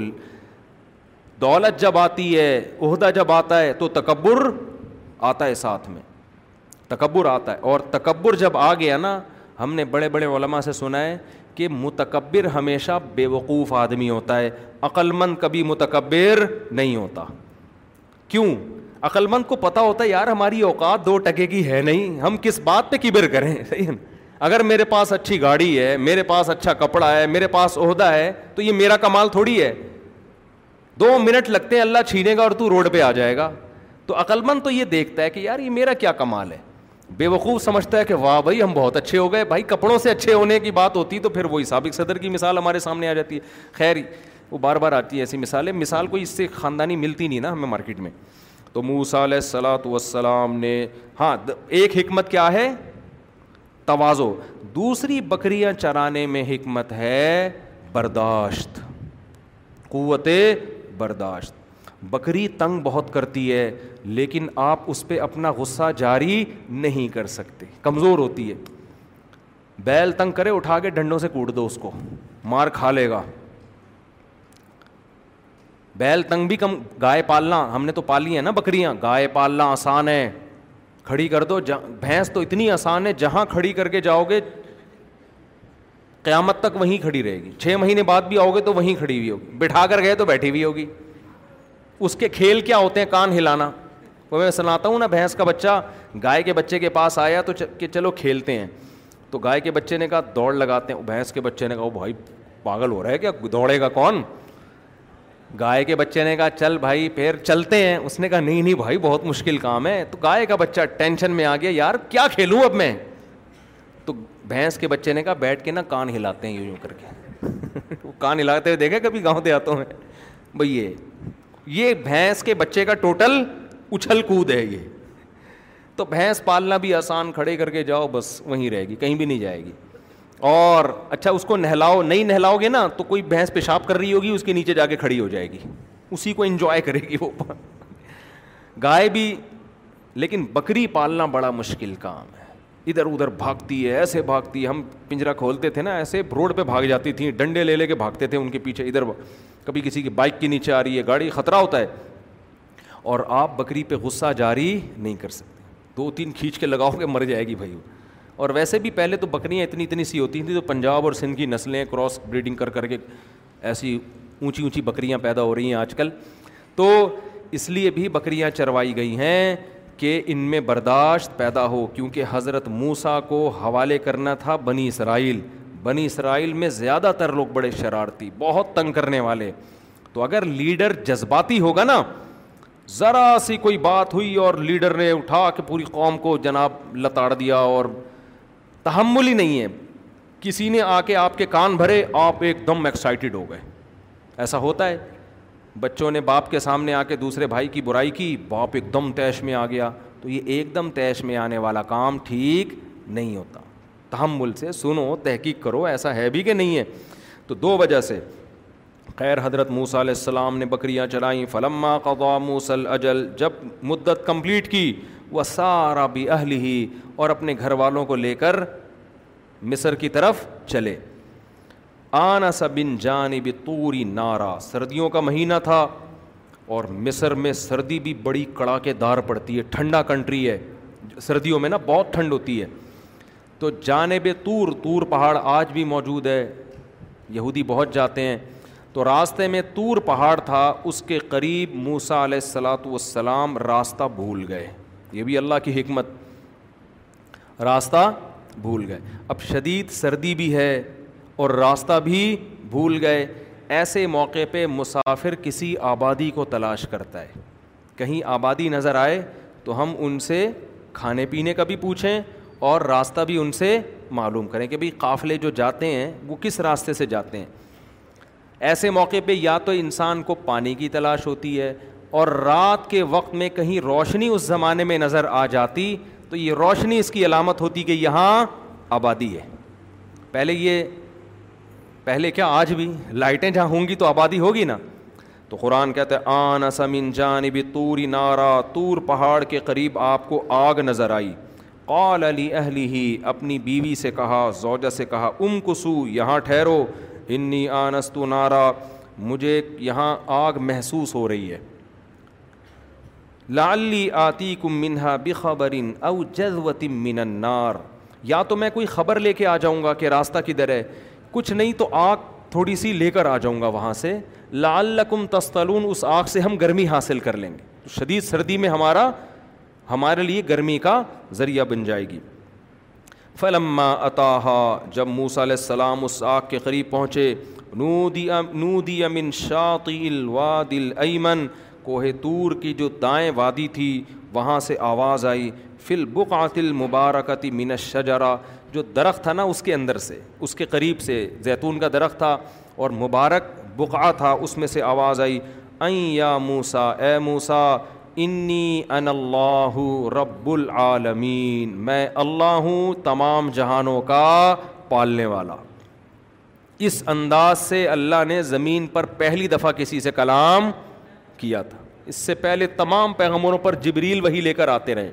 دولت جب آتی ہے عہدہ جب آتا ہے تو تکبر آتا ہے ساتھ میں تکبر آتا ہے اور تکبر جب آ گیا نا ہم نے بڑے بڑے علماء سے سنا ہے کہ متکبر ہمیشہ بے وقوف آدمی ہوتا ہے عقل مند کبھی متکبر نہیں ہوتا کیوں عقل مند کو پتہ ہوتا ہے یار ہماری اوقات دو ٹکے کی ہے نہیں ہم کس بات پہ کبر کریں صحیح ہے اگر میرے پاس اچھی گاڑی ہے میرے پاس اچھا کپڑا ہے میرے پاس عہدہ ہے تو یہ میرا کمال تھوڑی ہے دو منٹ لگتے ہیں اللہ چھینے گا اور تو روڈ پہ آ جائے گا تو عقل مند تو یہ دیکھتا ہے کہ یار یہ میرا کیا کمال ہے بے وقوف سمجھتا ہے کہ واہ بھائی ہم بہت اچھے ہو گئے بھائی کپڑوں سے اچھے ہونے کی بات ہوتی تو پھر وہی سابق صدر کی مثال ہمارے سامنے آ جاتی ہے خیر وہ بار بار آتی ہے ایسی مثالیں مثال کوئی اس سے خاندانی ملتی نہیں نا ہمیں مارکیٹ میں تو موسا علیہ السلاۃ والسلام نے ہاں ایک حکمت کیا ہے توازو دوسری بکریاں چرانے میں حکمت ہے برداشت قوت برداشت بکری تنگ بہت کرتی ہے لیکن آپ اس پہ اپنا غصہ جاری نہیں کر سکتے کمزور ہوتی ہے بیل تنگ کرے اٹھا کے ڈنڈوں سے کوٹ دو اس کو مار کھا لے گا بیل تنگ بھی کم گائے پالنا ہم نے تو پالی ہیں نا بکریاں گائے پالنا آسان ہے کھڑی کر دو بھینس تو اتنی آسان ہے جہاں کھڑی کر کے جاؤ گے قیامت تک وہیں کھڑی رہے گی چھ مہینے بعد بھی آؤ گے تو وہیں کھڑی ہوئی ہوگی بٹھا کر گئے تو بیٹھی ہوئی ہوگی اس کے کھیل کیا ہوتے ہیں کان ہلانا وہ میں سناتا ہوں نا بھینس کا بچہ گائے کے بچے کے پاس آیا تو کہ چلو کھیلتے ہیں تو گائے کے بچے نے کہا دوڑ لگاتے ہیں بھینس کے بچے نے کہا وہ بھائی پاگل ہو رہا ہے کیا دوڑے گا کون گائے کے بچے نے کہا چل بھائی پھر چلتے ہیں اس نے کہا نہیں نہیں بھائی بہت مشکل کام ہے تو گائے کا بچہ ٹینشن میں آ گیا یار کیا کھیلوں اب میں تو بھینس کے بچے نے کہا بیٹھ کے نا کان ہلاتے ہیں یوں یوں کر کے وہ کان ہلاتے ہوئے دیکھے کبھی گاؤں دے میں بھائی بھائی یہ بھینس کے بچے کا ٹوٹل اچھل کود ہے یہ تو بھینس پالنا بھی آسان کھڑے کر کے جاؤ بس وہیں رہے گی کہیں بھی نہیں جائے گی اور اچھا اس کو نہلاؤ نہیں نہلاؤ گے نا تو کوئی بھینس پیشاب کر رہی ہوگی اس کے نیچے جا کے کھڑی ہو جائے گی اسی کو انجوائے کرے گی وہ گائے بھی لیکن بکری پالنا بڑا مشکل کام ہے ادھر ادھر بھاگتی ہے ایسے بھاگتی ہے ہم پنجرا کھولتے تھے نا ایسے روڈ پہ بھاگ جاتی تھیں ڈنڈے لے لے کے بھاگتے تھے ان کے پیچھے ادھر کبھی کسی کی بائک کے نیچے آ رہی ہے گاڑی خطرہ ہوتا ہے اور آپ بکری پہ غصہ جاری نہیں کر سکتے دو تین کھینچ کے لگاؤ مر جائے گی بھائی اور ویسے بھی پہلے تو بکریاں اتنی اتنی سی ہوتی تھیں تو پنجاب اور سندھ کی نسلیں کراس بریڈنگ کر کر کے ایسی اونچی اونچی بکریاں پیدا ہو رہی ہیں آج کل تو اس لیے بھی بکریاں چروائی گئی ہیں کہ ان میں برداشت پیدا ہو کیونکہ حضرت موسا کو حوالے کرنا تھا بنی اسرائیل بنی اسرائیل میں زیادہ تر لوگ بڑے شرارتی بہت تنگ کرنے والے تو اگر لیڈر جذباتی ہوگا نا ذرا سی کوئی بات ہوئی اور لیڈر نے اٹھا کے پوری قوم کو جناب لتاڑ دیا اور تحمل ہی نہیں ہے کسی نے آ کے آپ کے کان بھرے آپ ایک دم ایکسائٹیڈ ہو گئے ایسا ہوتا ہے بچوں نے باپ کے سامنے آ کے دوسرے بھائی کی برائی کی باپ ایک دم تیش میں آ گیا تو یہ ایک دم تیش میں آنے والا کام ٹھیک نہیں ہوتا تحمل سے سنو تحقیق کرو ایسا ہے بھی کہ نہیں ہے تو دو وجہ سے خیر حضرت موسیٰ علیہ السلام نے بکریاں چلائیں فلما قضا موسل اجل جب مدت کمپلیٹ کی وہ سارا بھی اہل ہی اور اپنے گھر والوں کو لے کر مصر کی طرف چلے آنا سا بن جانب توری نارا سردیوں کا مہینہ تھا اور مصر میں سردی بھی بڑی کڑا کے دار پڑتی ہے ٹھنڈا کنٹری ہے سردیوں میں نا بہت ٹھنڈ ہوتی ہے تو جانب طور طور پہاڑ آج بھی موجود ہے یہودی بہت جاتے ہیں تو راستے میں طور پہاڑ تھا اس کے قریب موسا علیہ السلاۃ والسلام راستہ بھول گئے یہ بھی اللہ کی حکمت راستہ بھول گئے اب شدید سردی بھی ہے اور راستہ بھی بھول گئے ایسے موقع پہ مسافر کسی آبادی کو تلاش کرتا ہے کہیں آبادی نظر آئے تو ہم ان سے کھانے پینے کا بھی پوچھیں اور راستہ بھی ان سے معلوم کریں کہ بھئی قافلے جو جاتے ہیں وہ کس راستے سے جاتے ہیں ایسے موقع پہ یا تو انسان کو پانی کی تلاش ہوتی ہے اور رات کے وقت میں کہیں روشنی اس زمانے میں نظر آ جاتی تو یہ روشنی اس کی علامت ہوتی کہ یہاں آبادی ہے پہلے یہ پہلے کیا آج بھی لائٹیں جہاں ہوں گی تو آبادی ہوگی نا تو قرآن کہتے ہے آن سمن جانب جان بھی توری نارا تور پہاڑ کے قریب آپ کو آگ نظر آئی قال علی اہلی ہی اپنی بیوی سے کہا زوجہ سے کہا ام کسو یہاں ٹھہرو انی آنستو نارا مجھے یہاں آگ محسوس ہو رہی ہے لالی آتی کم منہا بخبرن او جزوتی من منار یا تو میں کوئی خبر لے کے آ جاؤں گا کہ راستہ کدھر ہے کچھ نہیں تو آگ تھوڑی سی لے کر آ جاؤں گا وہاں سے لال لقم تستلون اس آگ سے ہم گرمی حاصل کر لیں گے شدید سردی میں ہمارا ہمارے لیے گرمی کا ذریعہ بن جائے گی فلما جب موسا علیہ السلام اس آگ کے قریب پہنچے نو دیا دی امن شاطیل وادل ایمن کوہ تور کی جو دائیں وادی تھی وہاں سے آواز آئی فل بقعت مبارکتی من شجرا جو درخت تھا نا اس کے اندر سے اس کے قریب سے زیتون کا درخت تھا اور مبارک بقا تھا اس میں سے آواز آئی این یا موسا اے موسا انی ان اللہ رب العالمین میں اللہ ہوں تمام جہانوں کا پالنے والا اس انداز سے اللہ نے زمین پر پہلی دفعہ کسی سے کلام کیا تھا اس سے پہلے تمام پیغمبروں پر جبریل وہی لے کر آتے رہے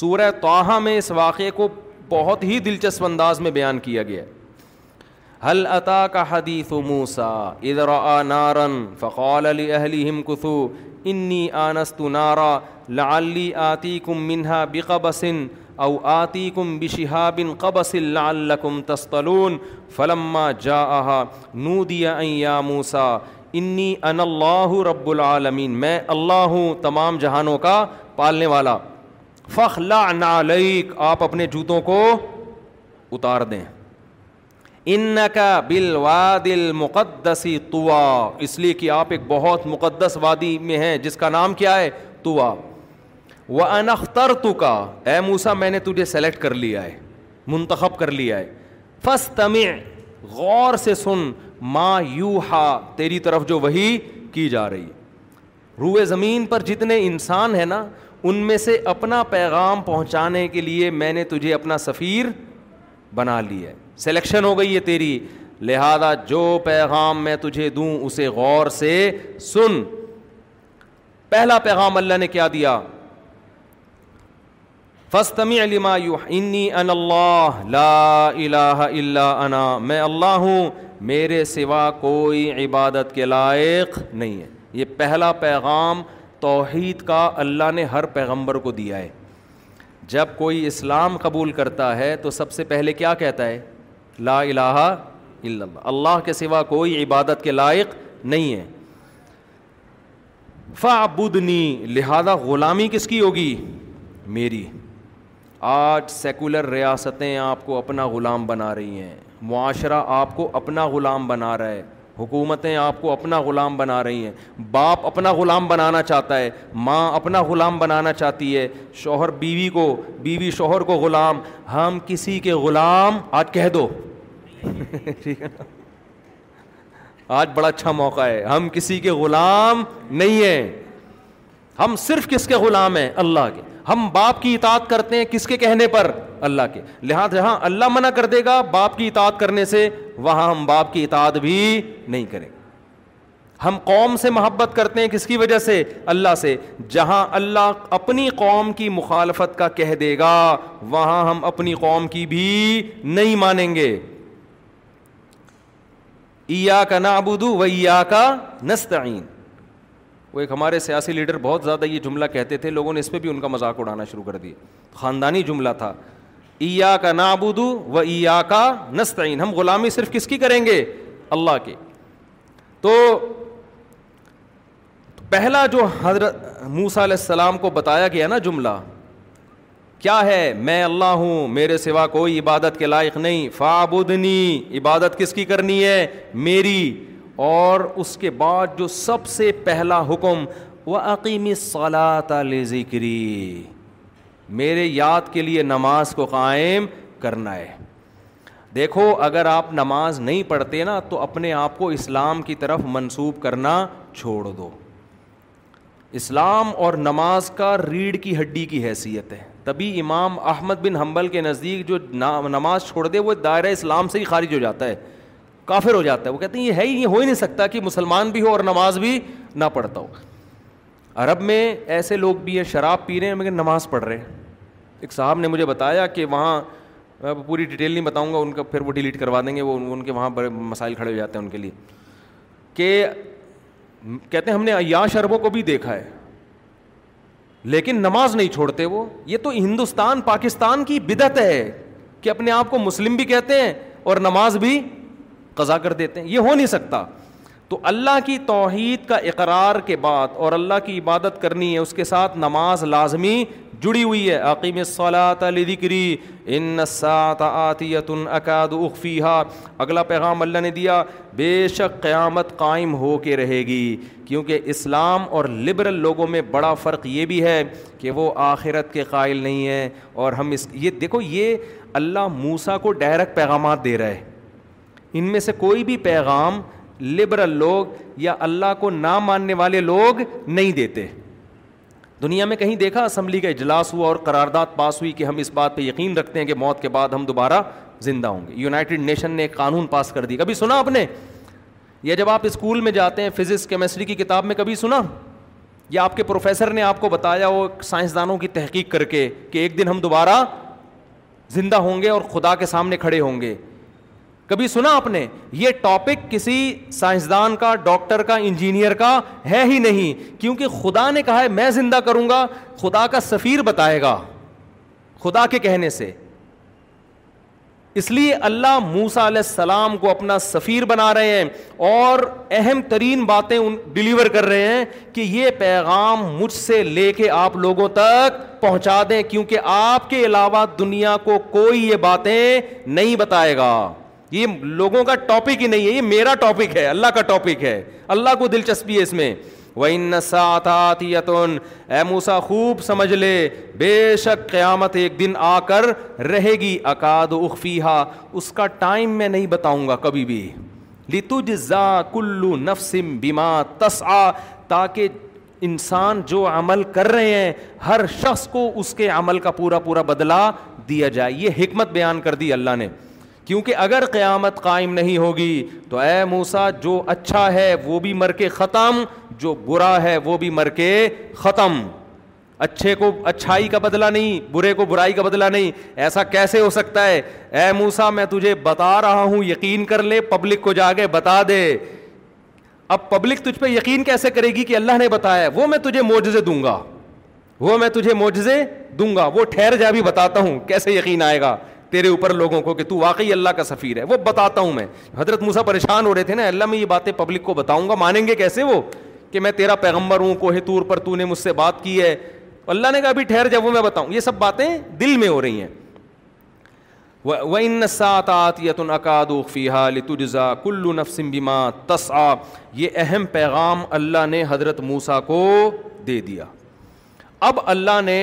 سورہ توحہ میں اس واقعے کو بہت ہی دلچسپ انداز میں بیان کیا گیا حل عطا کا حدیث موسا ادرآ نارن فقال علی اہلی ہم کسو نارا لعلی آتی کم منہا بقبسن او آتی کم بشہابن قبص لعلکم تستلون فلما جا موسا انی ان اللہ رب العالمین میں اللہ ہوں تمام جہانوں کا پالنے والا فخلا آپ اپنے جوتوں کو اتار دیں ان دیںلو دل مقدسی توا اس لیے کہ آپ ایک بہت مقدس وادی میں ہیں جس کا نام کیا ہے توا وہ انختر تو کا اے موسا میں نے تجھے سلیکٹ کر لیا ہے منتخب کر لیا ہے فس میں غور سے سن ما یو ہا تیری طرف جو وہی کی جا رہی روئے زمین پر جتنے انسان ہیں نا ان میں سے اپنا پیغام پہنچانے کے لیے میں نے تجھے اپنا سفیر بنا لی ہے سلیکشن ہو گئی ہے تیری لہذا جو پیغام میں تجھے دوں اسے غور سے سن پہلا پیغام اللہ نے کیا دیا فستمی علما ان اللہ لا الہ الا انا میں اللہ ہوں میرے سوا کوئی عبادت کے لائق نہیں ہے یہ پہلا پیغام توحید کا اللہ نے ہر پیغمبر کو دیا ہے جب کوئی اسلام قبول کرتا ہے تو سب سے پہلے کیا کہتا ہے لا الہ الا اللہ اللہ کے سوا کوئی عبادت کے لائق نہیں ہے فعبدنی لہذا غلامی کس کی ہوگی میری آج سیکولر ریاستیں آپ کو اپنا غلام بنا رہی ہیں معاشرہ آپ کو اپنا غلام بنا رہا ہے حکومتیں آپ کو اپنا غلام بنا رہی ہیں باپ اپنا غلام بنانا چاہتا ہے ماں اپنا غلام بنانا چاہتی ہے شوہر بیوی کو بیوی شوہر کو غلام ہم کسی کے غلام آج کہہ دو آج بڑا اچھا موقع ہے ہم کسی کے غلام نہیں ہیں ہم صرف کس کے غلام ہیں اللہ کے ہم باپ کی اطاعت کرتے ہیں کس کے کہنے پر اللہ کے لہٰذا جہاں اللہ منع کر دے گا باپ کی اطاعت کرنے سے وہاں ہم باپ کی اطاعت بھی نہیں کریں ہم قوم سے محبت کرتے ہیں کس کی وجہ سے اللہ سے جہاں اللہ اپنی قوم کی مخالفت کا کہہ دے گا وہاں ہم اپنی قوم کی بھی نہیں مانیں گے ایا کا نابود ایا کا نستعین وہ ایک ہمارے سیاسی لیڈر بہت زیادہ یہ جملہ کہتے تھے لوگوں نے اس پہ بھی ان کا مذاق اڑانا شروع کر دیا خاندانی جملہ تھا ایا کا نا و ایا کا نستعین ہم غلامی صرف کس کی کریں گے اللہ کے تو پہلا جو حضرت موسا علیہ السلام کو بتایا گیا نا جملہ کیا ہے میں اللہ ہوں میرے سوا کوئی عبادت کے لائق نہیں فابودنی عبادت کس کی کرنی ہے میری اور اس کے بعد جو سب سے پہلا حکم وہ عقیمی صلا ذکری میرے یاد کے لیے نماز کو قائم کرنا ہے دیکھو اگر آپ نماز نہیں پڑھتے نا تو اپنے آپ کو اسلام کی طرف منسوب کرنا چھوڑ دو اسلام اور نماز کا ریڑھ کی ہڈی کی حیثیت ہے تبھی امام احمد بن حنبل کے نزدیک جو نماز چھوڑ دے وہ دائرہ اسلام سے ہی خارج ہو جاتا ہے کافر ہو جاتا ہے وہ کہتے ہیں یہ ہے ہی یہ ہو ہی نہیں سکتا کہ مسلمان بھی ہو اور نماز بھی نہ پڑھتا ہو عرب میں ایسے لوگ بھی ہیں شراب پی رہے ہیں مگر نماز پڑھ رہے ہیں ایک صاحب نے مجھے بتایا کہ وہاں میں پوری ڈیٹیل نہیں بتاؤں گا ان کا پھر وہ ڈیلیٹ کروا دیں گے وہ ان کے وہاں بڑے مسائل کھڑے ہو جاتے ہیں ان کے لیے کہ کہتے ہیں ہم نے عیاش شربوں کو بھی دیکھا ہے لیکن نماز نہیں چھوڑتے وہ یہ تو ہندوستان پاکستان کی بدعت ہے کہ اپنے آپ کو مسلم بھی کہتے ہیں اور نماز بھی قضا کر دیتے ہیں یہ ہو نہیں سکتا تو اللہ کی توحید کا اقرار کے بعد اور اللہ کی عبادت کرنی ہے اس کے ساتھ نماز لازمی جڑی ہوئی ہے عقیم علی دکری اکاد اخفیہ اگلا پیغام اللہ نے دیا بے شک قیامت قائم ہو کے رہے گی کیونکہ اسلام اور لبرل لوگوں میں بڑا فرق یہ بھی ہے کہ وہ آخرت کے قائل نہیں ہیں اور ہم اس یہ دیکھو یہ اللہ موسا کو ڈائریکٹ پیغامات دے رہا ہے ان میں سے کوئی بھی پیغام لبرل لوگ یا اللہ کو نہ ماننے والے لوگ نہیں دیتے دنیا میں کہیں دیکھا اسمبلی کا اجلاس ہوا اور قرارداد پاس ہوئی کہ ہم اس بات پہ یقین رکھتے ہیں کہ موت کے بعد ہم دوبارہ زندہ ہوں گے یونائٹڈ نیشن نے ایک قانون پاس کر دی کبھی سنا آپ نے یا جب آپ اسکول میں جاتے ہیں فزکس کیمسٹری کی کتاب میں کبھی سنا یا آپ کے پروفیسر نے آپ کو بتایا وہ سائنسدانوں کی تحقیق کر کے کہ ایک دن ہم دوبارہ زندہ ہوں گے اور خدا کے سامنے کھڑے ہوں گے کبھی سنا آپ نے یہ ٹاپک کسی سائنسدان کا ڈاکٹر کا انجینئر کا ہے ہی نہیں کیونکہ خدا نے کہا ہے میں زندہ کروں گا خدا کا سفیر بتائے گا خدا کے کہنے سے اس لیے اللہ موسا علیہ السلام کو اپنا سفیر بنا رہے ہیں اور اہم ترین باتیں ڈلیور کر رہے ہیں کہ یہ پیغام مجھ سے لے کے آپ لوگوں تک پہنچا دیں کیونکہ آپ کے علاوہ دنیا کو کوئی یہ باتیں نہیں بتائے گا یہ لوگوں کا ٹاپک ہی نہیں ہے یہ میرا ٹاپک ہے اللہ کا ٹاپک ہے اللہ کو دلچسپی ہے اس میں وَإِنَّ اے موسا خوب سمجھ لے بے شک قیامت ایک دن آ کر رہے گی اکاد اخفیہ اس کا ٹائم میں نہیں بتاؤں گا کبھی بھی لت زا کلو نفسم بیما تس تاکہ انسان جو عمل کر رہے ہیں ہر شخص کو اس کے عمل کا پورا پورا بدلا دیا جائے یہ حکمت بیان کر دی اللہ نے کیونکہ اگر قیامت قائم نہیں ہوگی تو اے موسا جو اچھا ہے وہ بھی مر کے ختم جو برا ہے وہ بھی مر کے ختم اچھے کو اچھائی کا بدلہ نہیں برے کو برائی کا بدلہ نہیں ایسا کیسے ہو سکتا ہے اے موسا میں تجھے بتا رہا ہوں یقین کر لے پبلک کو جا کے بتا دے اب پبلک تجھ پہ یقین کیسے کرے گی کہ اللہ نے بتایا وہ میں تجھے موجزے دوں گا وہ میں تجھے موجزے دوں گا وہ ٹھہر جا بھی بتاتا ہوں کیسے یقین آئے گا تیرے اوپر لوگوں کو کہ تو واقعی اللہ کا سفیر ہے وہ بتاتا ہوں میں حضرت موسا پریشان ہو رہے تھے نا اللہ میں یہ باتیں پبلک کو بتاؤں گا مانیں گے کیسے وہ کہ میں تیرا پیغمبر ہوں کوہ تور پر تو نے مجھ سے بات کی ہے اللہ نے کہا ابھی ٹھہر جب وہ میں بتاؤں یہ سب باتیں دل میں ہو رہی ہیں ان کلو بیما تس آ یہ اہم پیغام اللہ نے حضرت موسا کو دے دیا اب اللہ نے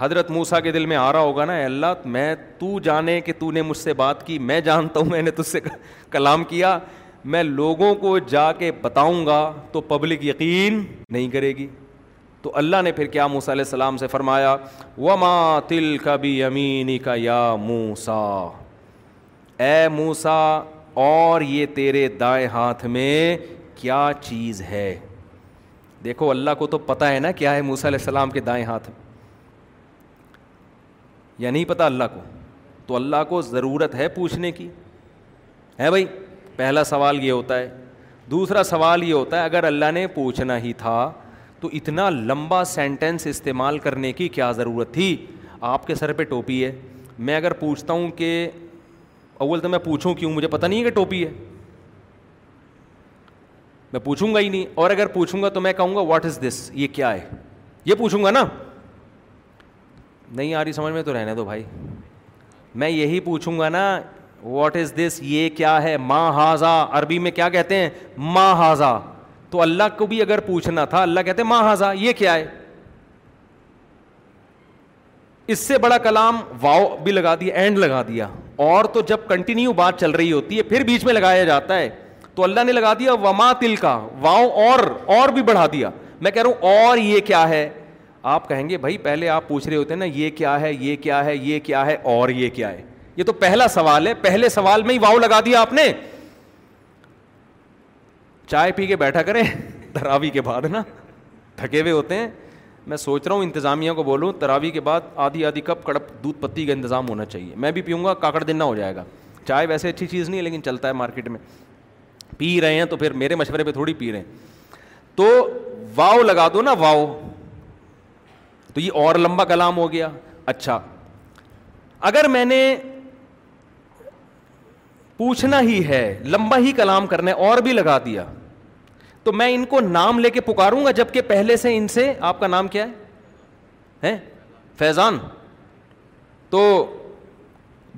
حضرت موسا کے دل میں آ رہا ہوگا نا اللہ میں تو جانے کہ تو نے مجھ سے بات کی میں جانتا ہوں میں نے تجھ سے کلام کیا میں لوگوں کو جا کے بتاؤں گا تو پبلک یقین نہیں کرے گی تو اللہ نے پھر کیا موسیٰ علیہ السلام سے فرمایا و تل کا بھی امینی کا یا موسا اے موسا اور یہ تیرے دائیں ہاتھ میں کیا چیز ہے دیکھو اللہ کو تو پتہ ہے نا کیا ہے موسیٰ علیہ السلام کے دائیں ہاتھ میں یا نہیں پتا اللہ کو تو اللہ کو ضرورت ہے پوچھنے کی ہے بھائی پہلا سوال یہ ہوتا ہے دوسرا سوال یہ ہوتا ہے اگر اللہ نے پوچھنا ہی تھا تو اتنا لمبا سینٹینس استعمال کرنے کی کیا ضرورت تھی آپ کے سر پہ ٹوپی ہے میں اگر پوچھتا ہوں کہ اول تو میں پوچھوں کیوں مجھے پتہ نہیں ہے کہ ٹوپی ہے میں پوچھوں گا ہی نہیں اور اگر پوچھوں گا تو میں کہوں گا واٹ از دس یہ کیا ہے یہ پوچھوں گا نا نہیں آ رہی سمجھ میں تو رہنے دو بھائی میں یہی پوچھوں گا نا واٹ از دس یہ کیا ہے ماں ہاضا عربی میں کیا کہتے ہیں ماں ہاضا تو اللہ کو بھی اگر پوچھنا تھا اللہ کہتے ماں ہاضا یہ کیا ہے اس سے بڑا کلام واؤ بھی لگا دیا اینڈ لگا دیا اور تو جب کنٹینیو بات چل رہی ہوتی ہے پھر بیچ میں لگایا جاتا ہے تو اللہ نے لگا دیا وما تل کا واؤ اور اور بھی بڑھا دیا میں کہہ رہا ہوں اور یہ کیا ہے آپ کہیں گے بھائی پہلے آپ پوچھ رہے ہوتے ہیں نا یہ کیا ہے یہ کیا ہے یہ کیا ہے اور یہ کیا ہے یہ تو پہلا سوال ہے پہلے سوال میں ہی واؤ لگا دیا آپ نے چائے پی کے بیٹھا کریں تراوی کے بعد نا تھکے ہوئے ہوتے ہیں میں سوچ رہا ہوں انتظامیہ کو بولوں تراوی کے بعد آدھی آدھی کپ کڑپ دودھ پتی کا انتظام ہونا چاہیے میں بھی پیوں گا کاکڑ دن نہ ہو جائے گا چائے ویسے اچھی چیز نہیں ہے لیکن چلتا ہے مارکیٹ میں پی رہے ہیں تو پھر میرے مشورے پہ تھوڑی پی رہے ہیں تو واؤ لگا دو نا واؤ تو یہ اور لمبا کلام ہو گیا اچھا اگر میں نے پوچھنا ہی ہے لمبا ہی کلام کرنا ہے اور بھی لگا دیا تو میں ان کو نام لے کے پکاروں گا جب کہ پہلے سے ان سے آپ کا نام کیا ہے فیضان تو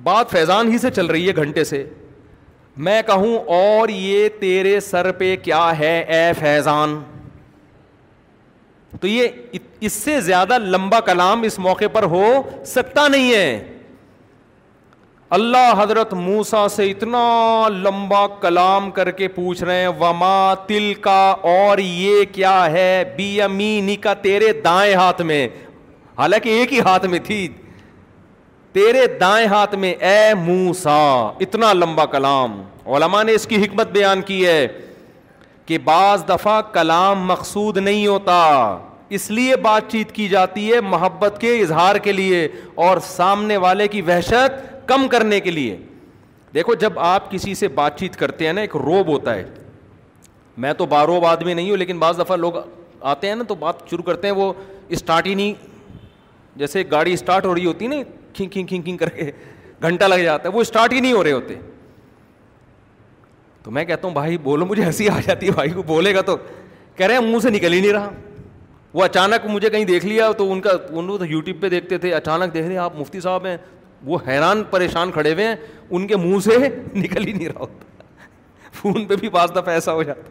بات فیضان ہی سے چل رہی ہے گھنٹے سے میں کہوں اور یہ تیرے سر پہ کیا ہے اے فیضان تو یہ اس سے زیادہ لمبا کلام اس موقع پر ہو سکتا نہیں ہے اللہ حضرت موسا سے اتنا لمبا کلام کر کے پوچھ رہے ہیں وما تل کا اور یہ کیا ہے بی امینی کا تیرے دائیں ہاتھ میں حالانکہ ایک ہی ہاتھ میں تھی تیرے دائیں ہاتھ میں اے موسا اتنا لمبا کلام علماء نے اس کی حکمت بیان کی ہے کہ بعض دفعہ کلام مقصود نہیں ہوتا اس لیے بات چیت کی جاتی ہے محبت کے اظہار کے لیے اور سامنے والے کی وحشت کم کرنے کے لیے دیکھو جب آپ کسی سے بات چیت کرتے ہیں نا ایک روب ہوتا ہے میں تو باروب آدمی نہیں ہوں لیکن بعض دفعہ لوگ آتے ہیں نا تو بات شروع کرتے ہیں وہ اسٹارٹ ہی نہیں جیسے گاڑی اسٹارٹ ہو رہی ہوتی نا کھنگ کھنگ کھنگ کھنگ کر کے گھنٹہ لگ جاتا ہے وہ اسٹارٹ ہی نہیں ہو رہے ہوتے تو میں کہتا ہوں بھائی بولو مجھے ہنسی آ جاتی ہے بھائی کو بولے گا تو کہہ رہے ہیں منہ سے نکل ہی نہیں رہا وہ اچانک مجھے کہیں دیکھ لیا تو ان کا ان تو یوٹیوب پہ دیکھتے تھے اچانک دیکھ رہے آپ مفتی صاحب ہیں وہ حیران پریشان کھڑے ہوئے ہیں ان کے منہ سے نکل ہی نہیں رہا ہوتا فون پہ بھی بعض دفعہ ایسا ہو جاتا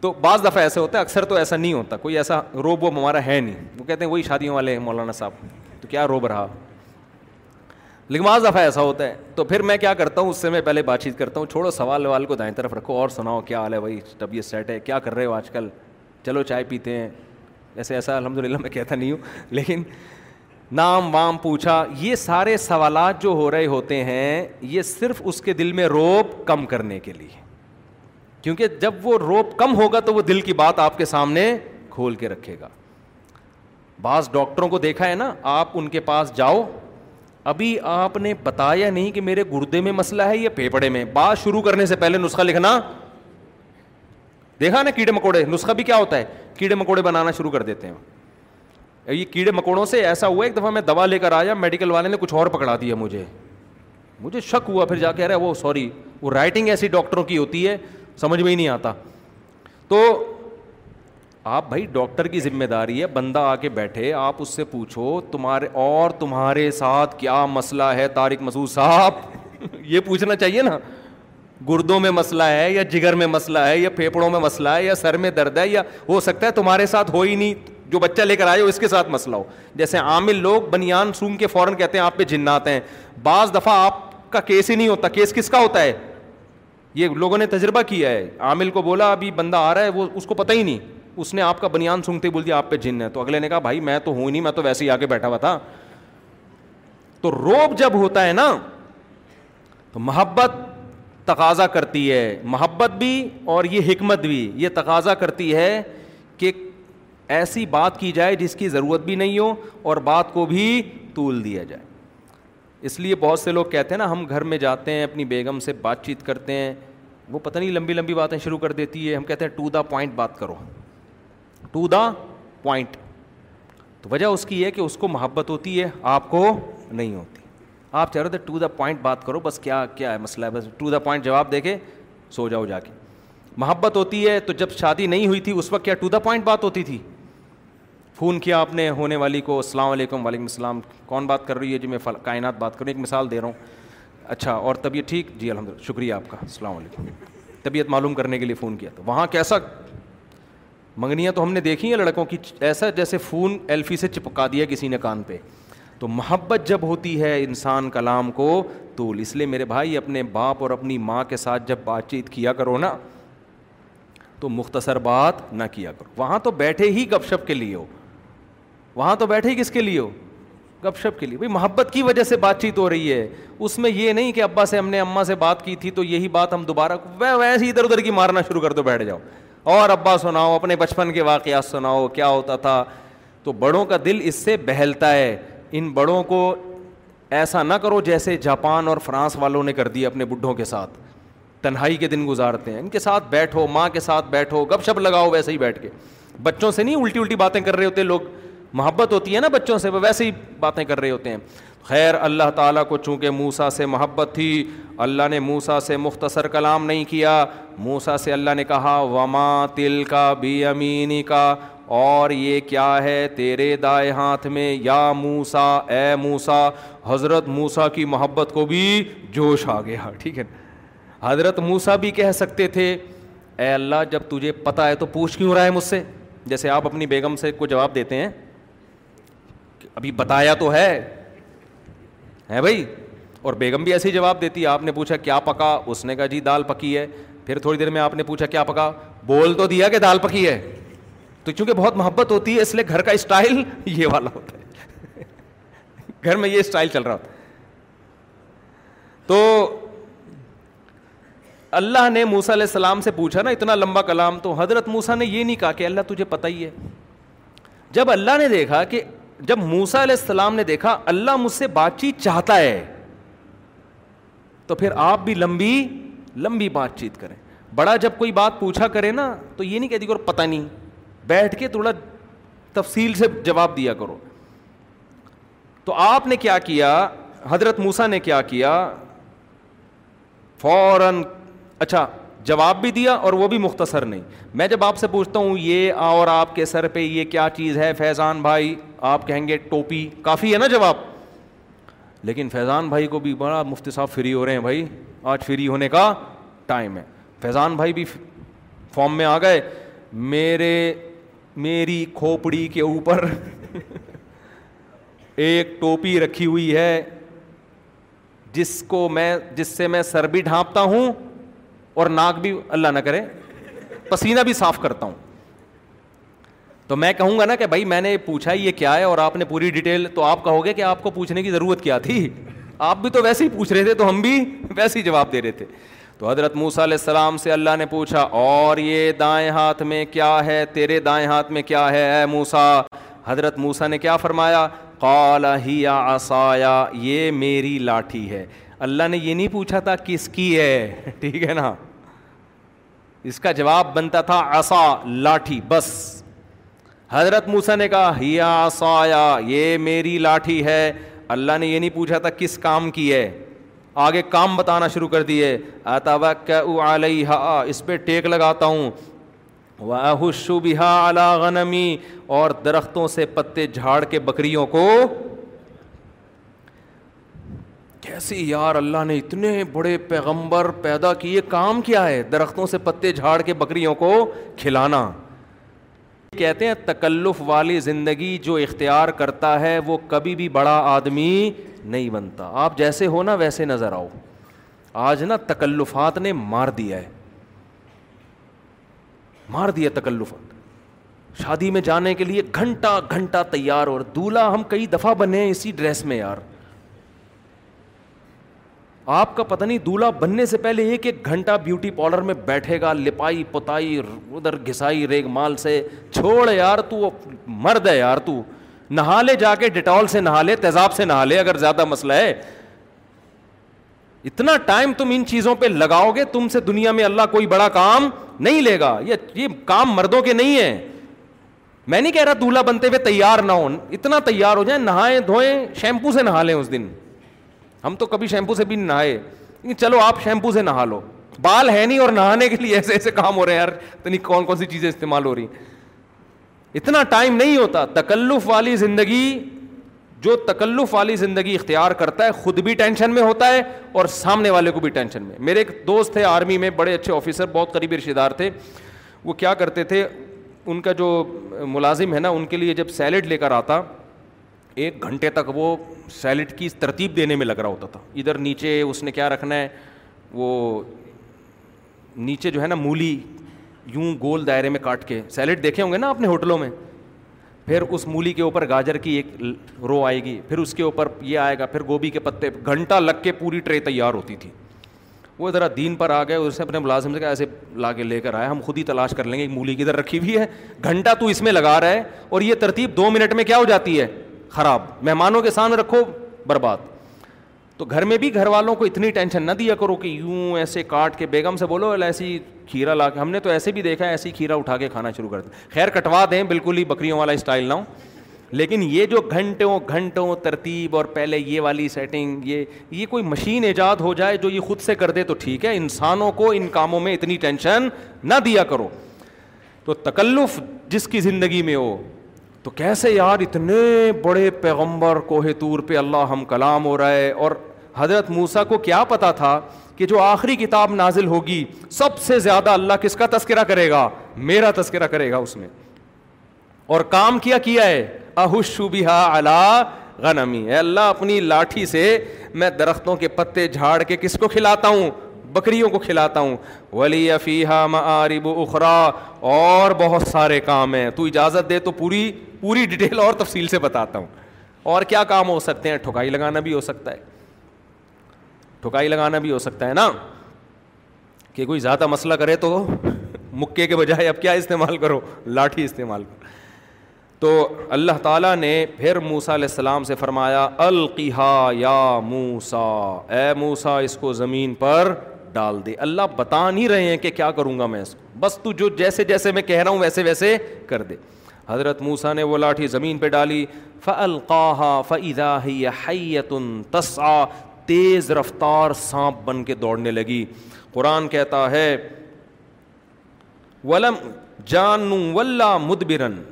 تو بعض دفعہ ایسے ہوتا ہے اکثر تو ایسا نہیں ہوتا کوئی ایسا روب وہ ہمارا ہے نہیں وہ کہتے ہیں وہی شادیوں والے ہیں مولانا صاحب تو کیا روب رہا لیکن بعض دفعہ ایسا ہوتا ہے تو پھر میں کیا کرتا ہوں اس سے میں پہلے بات چیت کرتا ہوں چھوڑو سوال ووال کو دائیں طرف رکھو اور سناؤ کیا حال ہے بھائی تب یہ سیٹ ہے کیا کر رہے ہو آج کل چلو چائے پیتے ہیں ایسے ایسا الحمد للہ میں کہتا نہیں ہوں لیکن نام وام پوچھا یہ سارے سوالات جو ہو رہے ہوتے ہیں یہ صرف اس کے دل میں روپ کم کرنے کے لیے کیونکہ جب وہ روپ کم ہوگا تو وہ دل کی بات آپ کے سامنے کھول کے رکھے گا بعض ڈاکٹروں کو دیکھا ہے نا آپ ان کے پاس جاؤ ابھی آپ نے بتایا نہیں کہ میرے گردے میں مسئلہ ہے یا پھیپڑے میں بات شروع کرنے سے پہلے نسخہ لکھنا دیکھا نا کیڑے مکوڑے نسخہ بھی کیا ہوتا ہے کیڑے مکوڑے بنانا شروع کر دیتے ہیں یہ کیڑے مکوڑوں سے ایسا ہوا ایک دفعہ میں دوا لے کر آیا میڈیکل والے نے کچھ اور پکڑا دیا مجھے مجھے شک ہوا پھر جا کے وہ سوری وہ رائٹنگ ایسی ڈاکٹروں کی ہوتی ہے سمجھ میں ہی نہیں آتا تو آپ بھائی ڈاکٹر کی ذمہ داری ہے بندہ آ کے بیٹھے آپ اس سے پوچھو تمہارے اور تمہارے ساتھ کیا مسئلہ ہے طارق مسعود صاحب یہ پوچھنا چاہیے نا گردوں میں مسئلہ ہے یا جگر میں مسئلہ ہے یا پھیپڑوں میں مسئلہ ہے یا سر میں درد ہے یا ہو سکتا ہے تمہارے ساتھ ہو ہی نہیں جو بچہ لے کر آئے ہو اس کے ساتھ مسئلہ ہو جیسے عامل لوگ بنیان سوم کے فوراً کہتے ہیں آپ پہ جنات ہیں بعض دفعہ آپ کا کیس ہی نہیں ہوتا کیس کس کا ہوتا ہے یہ لوگوں نے تجربہ کیا ہے عامل کو بولا ابھی بندہ آ رہا ہے وہ اس کو پتہ ہی نہیں اس نے آپ کا بنیان سنگتے بول دیا آپ پہ جن ہے تو اگلے نے کہا بھائی میں تو ہوں ہی نہیں میں تو ویسے ہی آگے بیٹھا ہوا تھا تو روب جب ہوتا ہے نا تو محبت تقاضا کرتی ہے محبت بھی اور یہ حکمت بھی یہ تقاضا کرتی ہے کہ ایسی بات کی جائے جس کی ضرورت بھی نہیں ہو اور بات کو بھی طول دیا جائے اس لیے بہت سے لوگ کہتے ہیں نا ہم گھر میں جاتے ہیں اپنی بیگم سے بات چیت کرتے ہیں وہ پتہ نہیں لمبی لمبی باتیں شروع کر دیتی ہے ہم کہتے ہیں ٹو دا پوائنٹ بات کرو ٹو دا پوائنٹ تو وجہ اس کی ہے کہ اس کو محبت ہوتی ہے آپ کو نہیں ہوتی آپ چاہ رہے تھے ٹو دا پوائنٹ بات کرو بس کیا کیا ہے مسئلہ ہے بس ٹو دا پوائنٹ جواب دے کے سو جاؤ جا کے محبت ہوتی ہے تو جب شادی نہیں ہوئی تھی اس وقت کیا ٹو دا پوائنٹ بات ہوتی تھی فون کیا آپ نے ہونے والی کو السلام علیکم وعلیکم السلام کون بات کر رہی ہے جی میں کائنات بات کر رہی ہوں ایک مثال دے رہا ہوں اچھا اور طبیعت ٹھیک جی الحمد للہ شکریہ آپ کا السلام علیکم طبیعت معلوم کرنے کے لیے فون کیا تو وہاں کیسا منگنیاں تو ہم نے دیکھی ہیں لڑکوں کی ایسا جیسے فون ایلفی سے چپکا دیا کسی نے کان پہ تو محبت جب ہوتی ہے انسان کلام کو طول اس لیے میرے بھائی اپنے باپ اور اپنی ماں کے ساتھ جب بات چیت کیا کرو نا تو مختصر بات نہ کیا کرو وہاں تو بیٹھے ہی گپ شپ کے لیے ہو وہاں تو بیٹھے ہی کس کے لیے ہو گپ شپ کے لیے بھائی محبت کی وجہ سے بات چیت ہو رہی ہے اس میں یہ نہیں کہ ابا سے ہم نے اماں سے بات کی تھی تو یہی بات ہم دوبارہ ویسے ادھر ادھر کی مارنا شروع کر دو بیٹھ جاؤ اور ابا سناؤ اپنے بچپن کے واقعات سناؤ کیا ہوتا تھا تو بڑوں کا دل اس سے بہلتا ہے ان بڑوں کو ایسا نہ کرو جیسے جاپان اور فرانس والوں نے کر دیا اپنے بڈھوں کے ساتھ تنہائی کے دن گزارتے ہیں ان کے ساتھ بیٹھو ماں کے ساتھ بیٹھو گپ شپ لگاؤ ویسے ہی بیٹھ کے بچوں سے نہیں الٹی الٹی باتیں کر رہے ہوتے لوگ محبت ہوتی ہے نا بچوں سے ویسے ہی باتیں کر رہے ہوتے ہیں خیر اللہ تعالیٰ کو چونکہ موسا سے محبت تھی اللہ نے موسا سے مختصر کلام نہیں کیا موسا سے اللہ نے کہا وما تل کا بھی امینی کا اور یہ کیا ہے تیرے دائیں ہاتھ میں یا موسا اے موسا حضرت موسا کی محبت کو بھی جوش آ گیا ٹھیک ہے حضرت موسا بھی کہہ سکتے تھے اے اللہ جب تجھے پتہ ہے تو پوچھ کیوں رہا ہے مجھ سے جیسے آپ اپنی بیگم سے کو جواب دیتے ہیں ابھی بتایا تو ہے ہے بھائی اور بیگم بھی ایسے ہی جواب دیتی آپ نے پوچھا کیا پکا اس نے کہا جی دال پکی ہے پھر تھوڑی دیر میں آپ نے پوچھا کیا پکا بول تو دیا کہ دال پکی ہے تو چونکہ بہت محبت ہوتی ہے اس لیے گھر کا اسٹائل یہ والا ہوتا ہے گھر میں یہ اسٹائل چل رہا ہوتا ہے تو اللہ نے موسا علیہ السلام سے پوچھا نا اتنا لمبا کلام تو حضرت موسا نے یہ نہیں کہا کہ اللہ تجھے پتہ ہی ہے جب اللہ نے دیکھا کہ جب موسا علیہ السلام نے دیکھا اللہ مجھ سے بات چیت چاہتا ہے تو پھر آپ بھی لمبی لمبی بات چیت کریں بڑا جب کوئی بات پوچھا کرے نا تو یہ نہیں کہتی کہ پتہ نہیں بیٹھ کے تھوڑا تفصیل سے جواب دیا کرو تو آپ نے کیا کیا حضرت موسا نے کیا کیا فوراً اچھا جواب بھی دیا اور وہ بھی مختصر نہیں میں جب آپ سے پوچھتا ہوں یہ اور آپ کے سر پہ یہ کیا چیز ہے فیضان بھائی آپ کہیں گے ٹوپی کافی ہے نا جواب لیکن فیضان بھائی کو بھی بڑا مفتی صاحب فری ہو رہے ہیں بھائی آج فری ہونے کا ٹائم ہے فیضان بھائی بھی فارم میں آ گئے میرے میری کھوپڑی کے اوپر ایک ٹوپی رکھی ہوئی ہے جس کو میں جس سے میں سر بھی ڈھانپتا ہوں اور ناک بھی اللہ نہ کرے پسینہ بھی صاف کرتا ہوں تو میں کہوں گا نا کہ بھائی میں نے پوچھا یہ کیا ہے اور آپ نے پوری ڈیٹیل تو آپ کہو گے کہ آپ کو پوچھنے کی ضرورت کیا تھی آپ بھی تو ویسے ہی پوچھ رہے تھے تو ہم بھی ویسے ہی جواب دے رہے تھے تو حضرت موسا علیہ السلام سے اللہ نے پوچھا اور یہ دائیں ہاتھ میں کیا ہے تیرے دائیں ہاتھ میں کیا ہے اے موسا حضرت موسا نے کیا فرمایا کالا ہی آسایا یہ میری لاٹھی ہے اللہ نے یہ نہیں پوچھا تھا کس کی ہے ٹھیک ہے نا اس کا جواب بنتا تھا عصا لاٹھی بس حضرت موسا نے کہا ہیا آسایا یہ میری لاٹھی ہے اللہ نے یہ نہیں پوچھا تھا کس کام کی ہے آگے کام بتانا شروع کر دیے اس پہ ٹیک لگاتا ہوں وہ شبہ ہا غنمی اور درختوں سے پتے جھاڑ کے بکریوں کو کیسے یار اللہ نے اتنے بڑے پیغمبر پیدا کیے کام کیا ہے درختوں سے پتے جھاڑ کے بکریوں کو کھلانا کہتے ہیں تکلف والی زندگی جو اختیار کرتا ہے وہ کبھی بھی بڑا آدمی نہیں بنتا آپ جیسے ہو نا ویسے نظر آؤ آج نا تکلفات نے مار دیا ہے مار دیا تکلفات شادی میں جانے کے لیے گھنٹہ گھنٹہ تیار اور دولہا ہم کئی دفعہ بنے ہیں اسی ڈریس میں یار آپ کا پتہ نہیں دولہا بننے سے پہلے ایک ایک گھنٹہ بیوٹی پارلر میں بیٹھے گا لپائی پتائی ادھر گھسائی ریگ مال سے چھوڑ یار تو مرد ہے یار تو نہا لے جا کے ڈیٹول سے نہا لے تیزاب سے نہا لے اگر زیادہ مسئلہ ہے اتنا ٹائم تم ان چیزوں پہ لگاؤ گے تم سے دنیا میں اللہ کوئی بڑا کام نہیں لے گا یہ کام مردوں کے نہیں ہیں میں نہیں کہہ رہا دولہا بنتے ہوئے تیار نہ ہو اتنا تیار ہو جائیں نہائیں دھوئیں شیمپو سے نہا لیں اس دن ہم تو کبھی شیمپو سے بھی نہائے چلو آپ شیمپو سے نہا لو بال ہے نہیں اور نہانے کے لیے ایسے ایسے کام ہو رہے ہیں یار نہیں کون کون سی چیزیں استعمال ہو رہی اتنا ٹائم نہیں ہوتا تکلف والی زندگی جو تکلف والی زندگی اختیار کرتا ہے خود بھی ٹینشن میں ہوتا ہے اور سامنے والے کو بھی ٹینشن میں میرے ایک دوست تھے آرمی میں بڑے اچھے آفیسر بہت قریبی رشتے دار تھے وہ کیا کرتے تھے ان کا جو ملازم ہے نا ان کے لیے جب سیلڈ لے کر آتا ایک گھنٹے تک وہ سیلڈ کی ترتیب دینے میں لگ رہا ہوتا تھا ادھر نیچے اس نے کیا رکھنا ہے وہ نیچے جو ہے نا مولی یوں گول دائرے میں کاٹ کے سیلڈ دیکھے ہوں گے نا اپنے ہوٹلوں میں پھر اس مولی کے اوپر گاجر کی ایک رو آئے گی پھر اس کے اوپر یہ آئے گا پھر گوبھی کے پتے گھنٹہ لگ کے پوری ٹرے تیار ہوتی تھی وہ ذرا دین پر آ گئے اس نے اپنے ملازم سے کہا ایسے لا کے لے کر آیا ہم خود ہی تلاش کر لیں گے مولی کی ادھر رکھی ہوئی ہے گھنٹہ تو اس میں لگا رہا ہے اور یہ ترتیب دو منٹ میں کیا ہو جاتی ہے خراب مہمانوں کے سامنے رکھو برباد تو گھر میں بھی گھر والوں کو اتنی ٹینشن نہ دیا کرو کہ یوں ایسے کاٹ کے بیگم سے بولو ایسی کھیرا لا کے ہم نے تو ایسے بھی دیکھا ہے ایسی کھیرا اٹھا کے کھانا شروع کر دیا خیر کٹوا دیں بالکل ہی بکریوں والا اسٹائل نہ ہو لیکن یہ جو گھنٹوں گھنٹوں ترتیب اور پہلے یہ والی سیٹنگ یہ یہ کوئی مشین ایجاد ہو جائے جو یہ خود سے کر دے تو ٹھیک ہے انسانوں کو ان کاموں میں اتنی ٹینشن نہ دیا کرو تو تکلف جس کی زندگی میں ہو تو کیسے یار اتنے بڑے پیغمبر کوہ تور پہ اللہ ہم کلام ہو رہا ہے اور حضرت موسا کو کیا پتا تھا کہ جو آخری کتاب نازل ہوگی سب سے زیادہ اللہ کس کا تذکرہ کرے گا میرا تذکرہ کرے گا اس میں اور کام کیا کیا ہے بہا اللہ اے اللہ اپنی لاٹھی سے میں درختوں کے پتے جھاڑ کے کس کو کھلاتا ہوں بکریوں کو کھلاتا ہوں ولی فیحہ ماری اخرا اور بہت سارے کام ہیں تو اجازت دے تو پوری پوری ڈیٹیل اور تفصیل سے بتاتا ہوں اور کیا کام ہو سکتے ہیں ٹھکائی ٹھکائی لگانا لگانا بھی بھی ہو ہو سکتا سکتا ہے ہے نا کہ کوئی زیادہ مسئلہ کرے تو مکے کے بجائے اب کیا استعمال کرو لاٹھی استعمال کرو تو اللہ تعالیٰ نے پھر موسا علیہ السلام سے فرمایا القحا یا موسا اے موسا اس کو زمین پر ڈال دے اللہ بتا نہیں رہے ہیں کہ کیا کروں گا میں اس کو بس تو جو جیسے جیسے میں کہہ رہا ہوں ویسے ویسے کر دے حضرت موسا نے وہ لاٹھی زمین پہ ڈالی فلقاہا فعدا حیتن تسا تیز رفتار سانپ بن کے دوڑنے لگی قرآن کہتا ہے ولم جانو ولہ مدبرن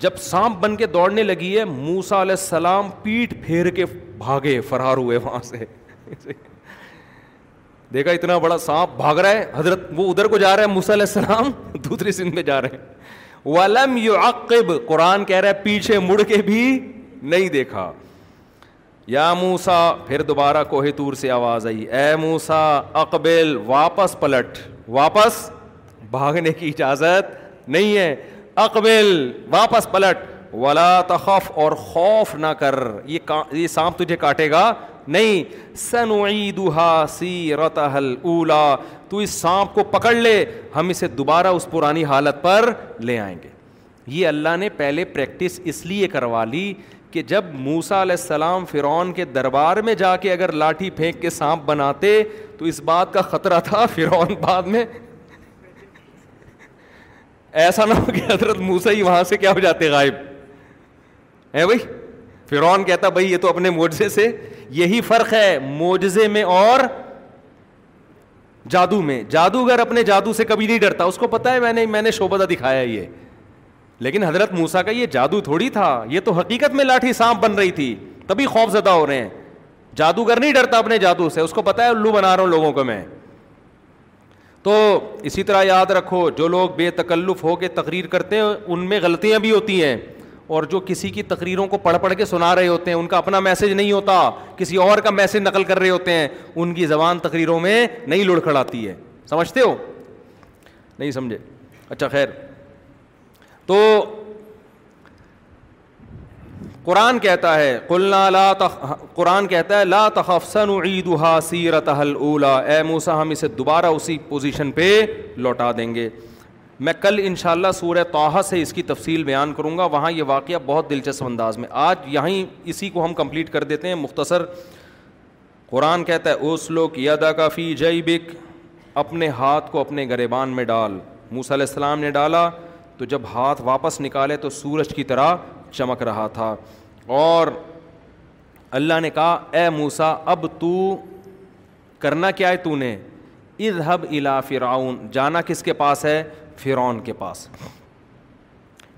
جب سانپ بن کے دوڑنے لگی ہے موسا علیہ السلام پیٹ پھیر کے بھاگے فرار ہوئے وہاں سے دیکھا اتنا بڑا سانپ بھاگ رہا ہے حضرت وہ ادھر کو جا رہا ہے علیہ السلام دوسری سندھ میں جا رہے ہیں یعقب قرآن کہہ رہا ہے پیچھے مڑ کے بھی نہیں دیکھا یا موسا پھر دوبارہ کوہ تور سے آواز آئی اے موسا اقبل واپس پلٹ واپس بھاگنے کی اجازت نہیں ہے اقبل واپس پلٹ ولا تخف اور خوف نہ کر یہ سانپ تجھے کاٹے گا نہیں سنعیدہا سیرتہ اولا تو اس سانپ کو پکڑ لے ہم اسے دوبارہ اس پرانی حالت پر لے آئیں گے یہ اللہ نے پہلے پریکٹس اس لیے کروا لی کہ جب موسا علیہ السلام فرعون کے دربار میں جا کے اگر لاٹھی پھینک کے سانپ بناتے تو اس بات کا خطرہ تھا فرعون بعد میں ایسا نہ ہو کہ حضرت موسا ہی وہاں سے کیا ہو جاتے غائب ہے بھائی فرون کہتا بھائی یہ تو اپنے موجے سے یہی فرق ہے موجے میں اور جادو میں جادوگر اپنے جادو سے کبھی نہیں ڈرتا اس کو پتا ہے میں نے میں نے شوبدہ دکھایا یہ لیکن حضرت موسا کا یہ جادو تھوڑی تھا یہ تو حقیقت میں لاٹھی سانپ بن رہی تھی تبھی خوف زدہ ہو رہے ہیں جادوگر نہیں ڈرتا اپنے جادو سے اس کو پتا ہے الو بنا رہا ہوں لوگوں کو میں تو اسی طرح یاد رکھو جو لوگ بے تکلف ہو کے تقریر کرتے ہیں ان میں غلطیاں بھی ہوتی ہیں اور جو کسی کی تقریروں کو پڑھ پڑھ کے سنا رہے ہوتے ہیں ان کا اپنا میسج نہیں ہوتا کسی اور کا میسج نقل کر رہے ہوتے ہیں ان کی زبان تقریروں میں نہیں لڑکھڑ آتی ہے سمجھتے ہو نہیں سمجھے اچھا خیر تو قرآن کہتا ہے قلنا لا تخ قرآن کہتا ہے لا تخفسن عید سیرت اے موسا ہم اسے دوبارہ اسی پوزیشن پہ لوٹا دیں گے میں کل انشاءاللہ سورہ توحہ سے اس کی تفصیل بیان کروں گا وہاں یہ واقعہ بہت دلچسپ انداز میں آج یہاں اسی کو ہم کمپلیٹ کر دیتے ہیں مختصر قرآن کہتا ہے اس سلوک یادا کا فی جئی بک اپنے ہاتھ کو اپنے گریبان میں ڈال موسیٰ علیہ السلام نے ڈالا تو جب ہاتھ واپس نکالے تو سورج کی طرح چمک رہا تھا اور اللہ نے کہا اے موسا اب تو کرنا کیا ہے تو نے ادہب الا فرعون جانا کس کے پاس ہے فرعون کے پاس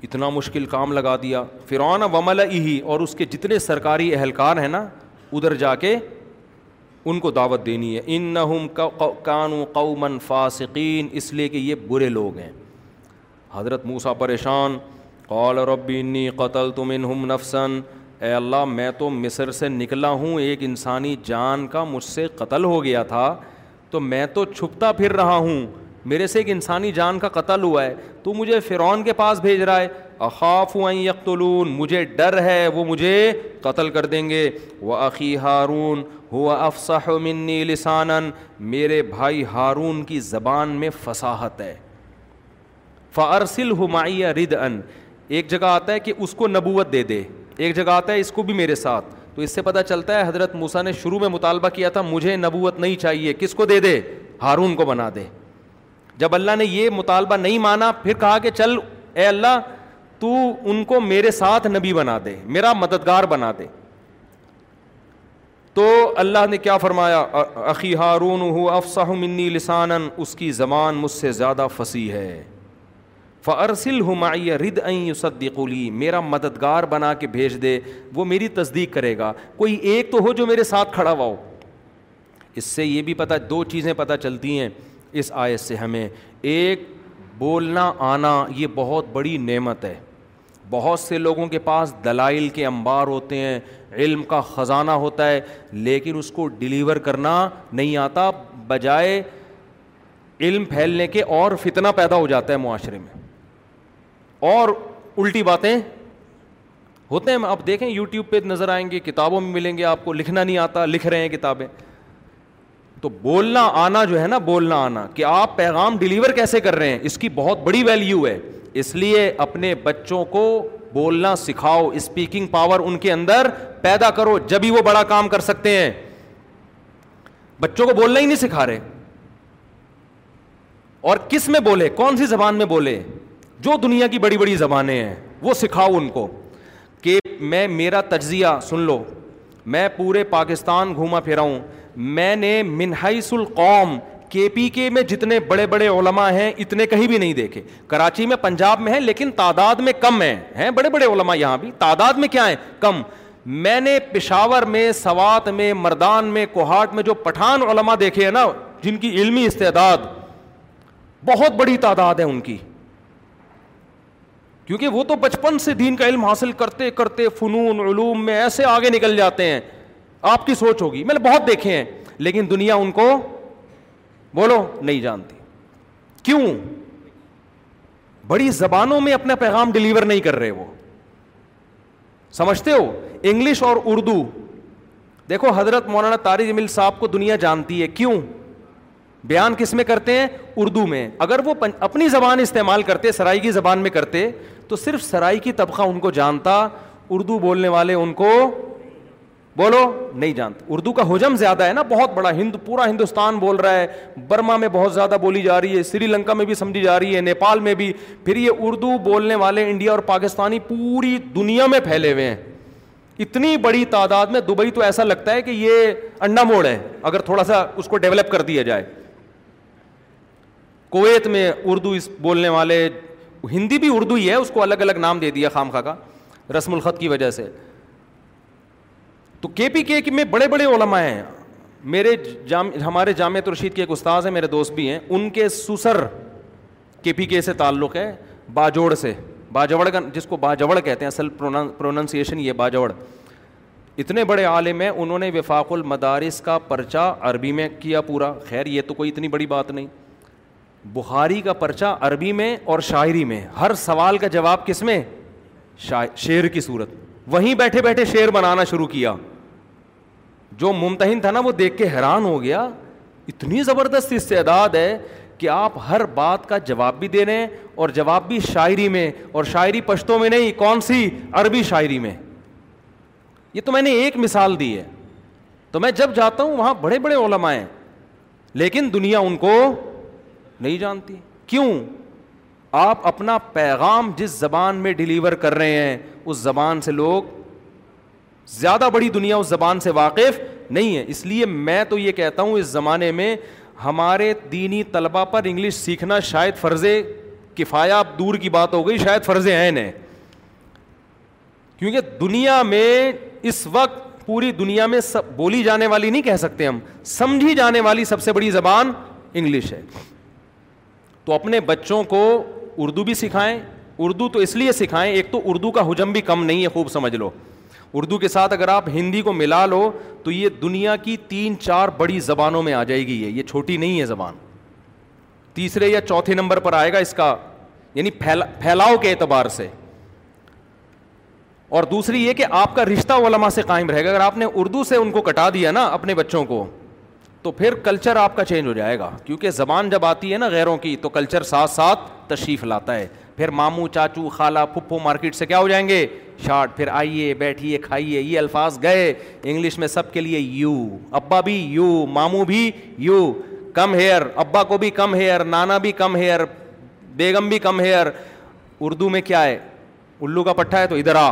اتنا مشکل کام لگا دیا فرعون ومل ہی اور اس کے جتنے سرکاری اہلکار ہیں نا ادھر جا کے ان کو دعوت دینی ہے ان نہ کانو قومن فاسقین اس لیے کہ یہ برے لوگ ہیں حضرت موسا پریشان قول رب قتل تم ان ہم نفسن اے اللہ میں تو مصر سے نکلا ہوں ایک انسانی جان کا مجھ سے قتل ہو گیا تھا تو میں تو چھپتا پھر رہا ہوں میرے سے ایک انسانی جان کا قتل ہوا ہے تو مجھے فرعون کے پاس بھیج رہا ہے اخاف ان یقتلون مجھے ڈر ہے وہ مجھے قتل کر دیں گے وہ عقی ہارون ہوا افصح منی لسان میرے بھائی ہارون کی زبان میں فصاحت ہے فارسل ہمایہ رد ان ایک جگہ آتا ہے کہ اس کو نبوت دے دے ایک جگہ آتا ہے اس کو بھی میرے ساتھ تو اس سے پتہ چلتا ہے حضرت موسیٰ نے شروع میں مطالبہ کیا تھا مجھے نبوت نہیں چاہیے کس کو دے دے ہارون کو بنا دے جب اللہ نے یہ مطالبہ نہیں مانا پھر کہا کہ چل اے اللہ تو ان کو میرے ساتھ نبی بنا دے میرا مددگار بنا دے تو اللہ نے کیا فرمایا ہارون ہو عقیحہ منی لسان اس کی زبان مجھ سے زیادہ پھنسی ہے فرسل ہمایہ رد آئی صدیقولی میرا مددگار بنا کے بھیج دے وہ میری تصدیق کرے گا کوئی ایک تو ہو جو میرے ساتھ کھڑا ہوا ہو اس سے یہ بھی پتہ دو چیزیں پتہ چلتی ہیں اس آیت سے ہمیں ایک بولنا آنا یہ بہت بڑی نعمت ہے بہت سے لوگوں کے پاس دلائل کے انبار ہوتے ہیں علم کا خزانہ ہوتا ہے لیکن اس کو ڈلیور کرنا نہیں آتا بجائے علم پھیلنے کے اور فتنہ پیدا ہو جاتا ہے معاشرے میں اور الٹی باتیں ہوتے ہیں آپ دیکھیں یوٹیوب پہ نظر آئیں گے کتابوں میں ملیں گے آپ کو لکھنا نہیں آتا لکھ رہے ہیں کتابیں تو بولنا آنا جو ہے نا بولنا آنا کہ آپ پیغام ڈلیور کیسے کر رہے ہیں اس کی بہت بڑی ویلیو ہے اس لیے اپنے بچوں کو بولنا سکھاؤ اسپیکنگ پاور ان کے اندر پیدا کرو جب ہی وہ بڑا کام کر سکتے ہیں بچوں کو بولنا ہی نہیں سکھا رہے اور کس میں بولے کون سی زبان میں بولے جو دنیا کی بڑی بڑی زبانیں ہیں وہ سکھاؤ ان کو کہ میں میرا تجزیہ سن لو میں پورے پاکستان گھوما ہوں میں نے منہائس القوم کے پی کے میں جتنے بڑے بڑے علماء ہیں اتنے کہیں بھی نہیں دیکھے کراچی میں پنجاب میں ہیں لیکن تعداد میں کم ہیں ہیں بڑے بڑے علماء یہاں بھی تعداد میں کیا ہیں کم میں نے پشاور میں سوات میں مردان میں کوہاٹ میں جو پٹھان علماء دیکھے ہیں نا جن کی علمی استعداد بہت بڑی تعداد ہے ان کی کیونکہ وہ تو بچپن سے دین کا علم حاصل کرتے کرتے فنون علوم میں ایسے آگے نکل جاتے ہیں آپ کی سوچ ہوگی میں نے بہت دیکھے ہیں لیکن دنیا ان کو بولو نہیں جانتی کیوں بڑی زبانوں میں اپنا پیغام ڈلیور نہیں کر رہے وہ سمجھتے ہو انگلش اور اردو دیکھو حضرت مولانا طارج امل صاحب کو دنیا جانتی ہے کیوں بیان کس میں کرتے ہیں اردو میں اگر وہ اپنی زبان استعمال کرتے سرائی کی زبان میں کرتے تو صرف سرائی کی طبقہ ان کو جانتا اردو بولنے والے ان کو بولو نہیں جانتے اردو کا حجم زیادہ ہے نا بہت بڑا ہند پورا ہندوستان بول رہا ہے برما میں بہت زیادہ بولی جا رہی ہے سری لنکا میں بھی سمجھی جا رہی ہے نیپال میں بھی پھر یہ اردو بولنے والے انڈیا اور پاکستانی پوری دنیا میں پھیلے ہوئے ہیں اتنی بڑی تعداد میں دبئی تو ایسا لگتا ہے کہ یہ انڈا موڑ ہے اگر تھوڑا سا اس کو ڈیولپ کر دیا جائے کویت میں اردو اس بولنے والے ہندی بھی اردو ہی ہے اس کو الگ الگ نام دے دیا خام خواہ کا رسم الخط کی وجہ سے تو کے پی کے میں بڑے بڑے علماء ہیں میرے جام ہمارے جامع رشید کے ایک استاذ ہیں میرے دوست بھی ہیں ان کے سسر کے پی کے سے تعلق ہے باجوڑ سے باجوڑ کا جس کو باجوڑ کہتے ہیں اصل پروننسیشن یہ باجوڑ اتنے بڑے عالم ہیں انہوں نے وفاق المدارس کا پرچہ عربی میں کیا پورا خیر یہ تو کوئی اتنی بڑی بات نہیں بخاری کا پرچہ عربی میں اور شاعری میں ہر سوال کا جواب کس میں شعر کی صورت وہیں بیٹھے بیٹھے شعر بنانا شروع کیا جو ممتحن تھا نا وہ دیکھ کے حیران ہو گیا اتنی زبردست استعداد ہے کہ آپ ہر بات کا جواب بھی دے رہے ہیں اور جواب بھی شاعری میں اور شاعری پشتوں میں نہیں کون سی عربی شاعری میں یہ تو میں نے ایک مثال دی ہے تو میں جب جاتا ہوں وہاں بڑے بڑے علماء ہیں لیکن دنیا ان کو نہیں جانتی کیوں آپ اپنا پیغام جس زبان میں ڈلیور کر رہے ہیں اس زبان سے لوگ زیادہ بڑی دنیا اس زبان سے واقف نہیں ہے اس لیے میں تو یہ کہتا ہوں اس زمانے میں ہمارے دینی طلبہ پر انگلش سیکھنا شاید فرض کفایا دور کی بات ہو گئی شاید فرض عین ہے کیونکہ دنیا میں اس وقت پوری دنیا میں سب بولی جانے والی نہیں کہہ سکتے ہم سمجھی جانے والی سب سے بڑی زبان انگلش ہے تو اپنے بچوں کو اردو بھی سکھائیں اردو تو اس لیے سکھائیں ایک تو اردو کا حجم بھی کم نہیں ہے خوب سمجھ لو اردو کے ساتھ اگر آپ ہندی کو ملا لو تو یہ دنیا کی تین چار بڑی زبانوں میں آ جائے گی یہ چھوٹی نہیں ہے زبان تیسرے یا چوتھے نمبر پر آئے گا اس کا یعنی پھیلاؤ کے اعتبار سے اور دوسری یہ کہ آپ کا رشتہ علماء سے قائم رہے گا اگر آپ نے اردو سے ان کو کٹا دیا نا اپنے بچوں کو تو پھر کلچر آپ کا چینج ہو جائے گا کیونکہ زبان جب آتی ہے نا غیروں کی تو کلچر ساتھ ساتھ تشریف لاتا ہے پھر مامو چاچو خالہ پھپھو مارکیٹ سے کیا ہو جائیں گے شارٹ پھر آئیے بیٹھیے کھائیے یہ الفاظ گئے انگلش میں سب کے لیے یو ابا بھی یو مامو بھی یو کم ہیئر ابا کو بھی کم ہیئر نانا بھی کم ہیئر بیگم بھی کم ہیئر اردو میں کیا ہے الو کا پٹھا ہے تو ادھر آ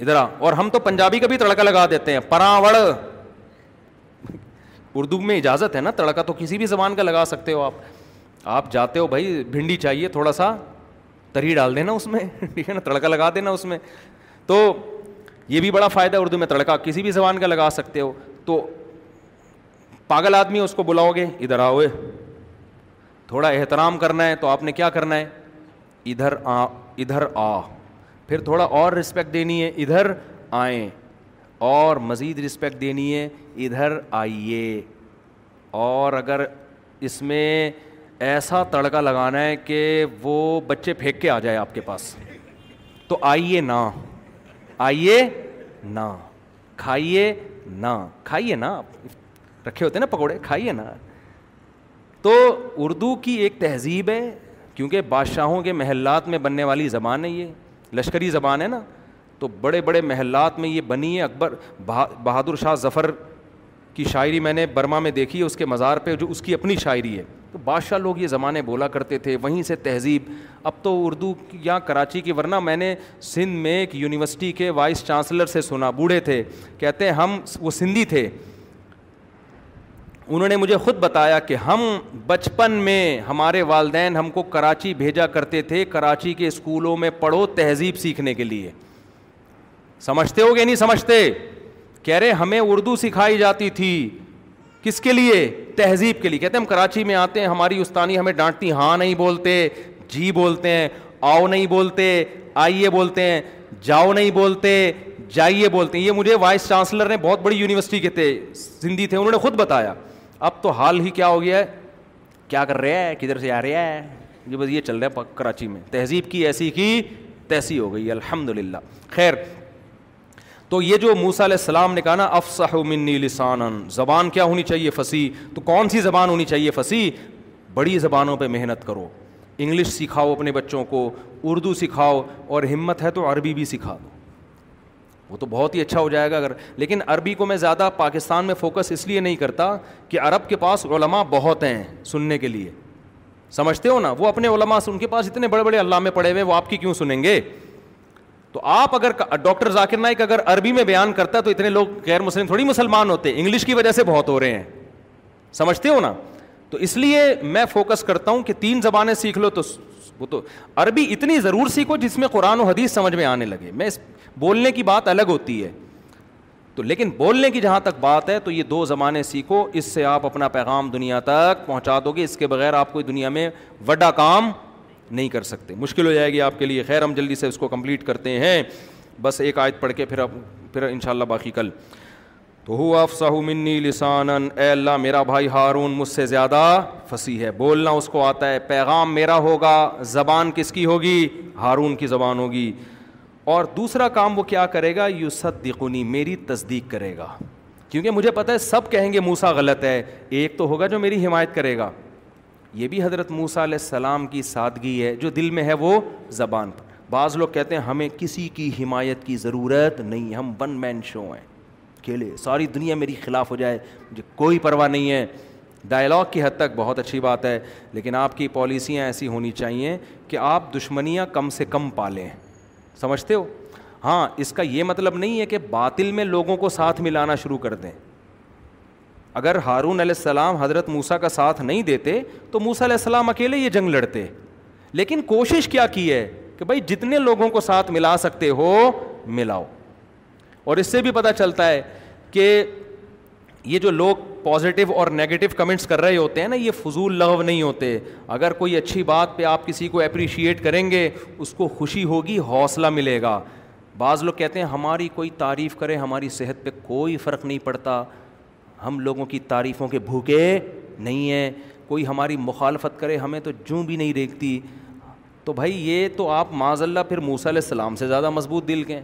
ادھر آ اور ہم تو پنجابی کا بھی تڑکا لگا دیتے ہیں پراوڑ اردو میں اجازت ہے نا تڑکا تو کسی بھی زبان کا لگا سکتے ہو آپ آپ جاتے ہو بھائی بھنڈی چاہیے تھوڑا سا تری ڈال دینا اس میں ٹھیک ہے نا تڑکا لگا دینا اس میں تو یہ بھی بڑا فائدہ اردو میں تڑکا کسی بھی زبان کا لگا سکتے ہو تو پاگل آدمی اس کو بلاؤ گے ادھر آؤ تھوڑا احترام کرنا ہے تو آپ نے کیا کرنا ہے ادھر آ ادھر آ پھر تھوڑا اور رسپیکٹ دینی ہے ادھر آئیں اور مزید رسپیکٹ دینی ہے ادھر آئیے اور اگر اس میں ایسا تڑکا لگانا ہے کہ وہ بچے پھینک کے آ جائے آپ کے پاس تو آئیے نہ آئیے نہ کھائیے نہ کھائیے نا آپ رکھے ہوتے ہیں نا پکوڑے کھائیے نا تو اردو کی ایک تہذیب ہے کیونکہ بادشاہوں کے محلات میں بننے والی زبان ہے یہ لشکری زبان ہے نا تو بڑے بڑے محلات میں یہ بنی ہے اکبر بہادر شاہ ظفر کی شاعری میں نے برما میں دیکھی ہے اس کے مزار پہ جو اس کی اپنی شاعری ہے تو بادشاہ لوگ یہ زمانے بولا کرتے تھے وہیں سے تہذیب اب تو اردو یا کراچی کی ورنہ میں نے سندھ میں ایک یونیورسٹی کے وائس چانسلر سے سنا بوڑھے تھے کہتے ہیں ہم وہ سندھی تھے انہوں نے مجھے خود بتایا کہ ہم بچپن میں ہمارے والدین ہم کو کراچی بھیجا کرتے تھے کراچی کے اسکولوں میں پڑھو تہذیب سیکھنے کے لیے سمجھتے ہو گے نہیں سمجھتے کہہ رہے ہمیں اردو سکھائی جاتی تھی کس کے لیے تہذیب کے لیے کہتے ہیں ہم کراچی میں آتے ہیں ہماری استانی ہمیں ڈانٹتی ہاں نہیں بولتے جی بولتے ہیں آؤ نہیں بولتے آئیے بولتے ہیں جاؤ نہیں بولتے جائیے بولتے ہیں یہ مجھے وائس چانسلر نے بہت بڑی یونیورسٹی کے تھے زندی تھے انہوں نے خود بتایا اب تو حال ہی کیا ہو گیا ہے کیا کر رہے ہیں کدھر سے آ رہے ہیں یہ جی بس یہ چل رہا ہے کراچی میں تہذیب کی ایسی کی تیسی ہو گئی الحمد للہ خیر تو یہ جو موسا علیہ السلام نے کہا نا افسح منی لسان زبان کیا ہونی چاہیے پھنسی تو کون سی زبان ہونی چاہیے پھنسی بڑی زبانوں پہ محنت کرو انگلش سکھاؤ اپنے بچوں کو اردو سکھاؤ اور ہمت ہے تو عربی بھی سکھا دو وہ تو بہت ہی اچھا ہو جائے گا اگر لیکن عربی کو میں زیادہ پاکستان میں فوکس اس لیے نہیں کرتا کہ عرب کے پاس علماء بہت ہیں سننے کے لیے سمجھتے ہو نا وہ اپنے علماء ان کے پاس اتنے بڑے بڑے علامے پڑے ہوئے وہ آپ کی کیوں سنیں گے تو آپ اگر ڈاکٹر ذاکر نائک اگر عربی میں بیان کرتا تو اتنے لوگ غیر مسلم تھوڑی مسلمان ہوتے ہیں انگلش کی وجہ سے بہت ہو رہے ہیں سمجھتے ہو نا تو اس لیے میں فوکس کرتا ہوں کہ تین زبانیں سیکھ لو تو وہ تو عربی اتنی ضرور سیکھو جس میں قرآن و حدیث سمجھ میں آنے لگے میں بولنے کی بات الگ ہوتی ہے تو لیکن بولنے کی جہاں تک بات ہے تو یہ دو زبانیں سیکھو اس سے آپ اپنا پیغام دنیا تک پہنچا دو گے اس کے بغیر آپ کو دنیا میں وڈا کام نہیں کر سکتے مشکل ہو جائے گی آپ کے لیے خیر ہم جلدی سے اس کو کمپلیٹ کرتے ہیں بس ایک آیت پڑھ کے پھر اب پھر ان شاء اللہ باقی کل تو ہو افسا منی لسان اے اللہ میرا بھائی ہارون مجھ سے زیادہ پھنسی ہے بولنا اس کو آتا ہے پیغام میرا ہوگا زبان کس کی ہوگی ہارون کی زبان ہوگی اور دوسرا کام وہ کیا کرے گا یو صدقنی میری تصدیق کرے گا کیونکہ مجھے پتہ ہے سب کہیں گے موسا غلط ہے ایک تو ہوگا جو میری حمایت کرے گا یہ بھی حضرت موسیٰ علیہ السلام کی سادگی ہے جو دل میں ہے وہ زبان پر بعض لوگ کہتے ہیں ہمیں کسی کی حمایت کی ضرورت نہیں ہم ون مین شو ہیں کھیلے ساری دنیا میری خلاف ہو جائے مجھے کوئی پرواہ نہیں ہے ڈائلاگ کی حد تک بہت اچھی بات ہے لیکن آپ کی پالیسیاں ایسی ہونی چاہیے کہ آپ دشمنیاں کم سے کم پالیں سمجھتے ہو ہاں اس کا یہ مطلب نہیں ہے کہ باطل میں لوگوں کو ساتھ ملانا شروع کر دیں اگر ہارون علیہ السلام حضرت موسا کا ساتھ نہیں دیتے تو موسا علیہ السلام اکیلے یہ جنگ لڑتے لیکن کوشش کیا کی ہے کہ بھائی جتنے لوگوں کو ساتھ ملا سکتے ہو ملاؤ اور اس سے بھی پتہ چلتا ہے کہ یہ جو لوگ پازیٹیو اور نگیٹو کمنٹس کر رہے ہوتے ہیں نا یہ فضول لغو نہیں ہوتے اگر کوئی اچھی بات پہ آپ کسی کو اپریشیٹ کریں گے اس کو خوشی ہوگی حوصلہ ملے گا بعض لوگ کہتے ہیں ہماری کوئی تعریف کرے ہماری صحت پہ کوئی فرق نہیں پڑتا ہم لوگوں کی تعریفوں کے بھوکے نہیں ہیں کوئی ہماری مخالفت کرے ہمیں تو جوں بھی نہیں دیکھتی تو بھائی یہ تو آپ معاذ اللہ پھر موسا علیہ السلام سے زیادہ مضبوط دل کے ہیں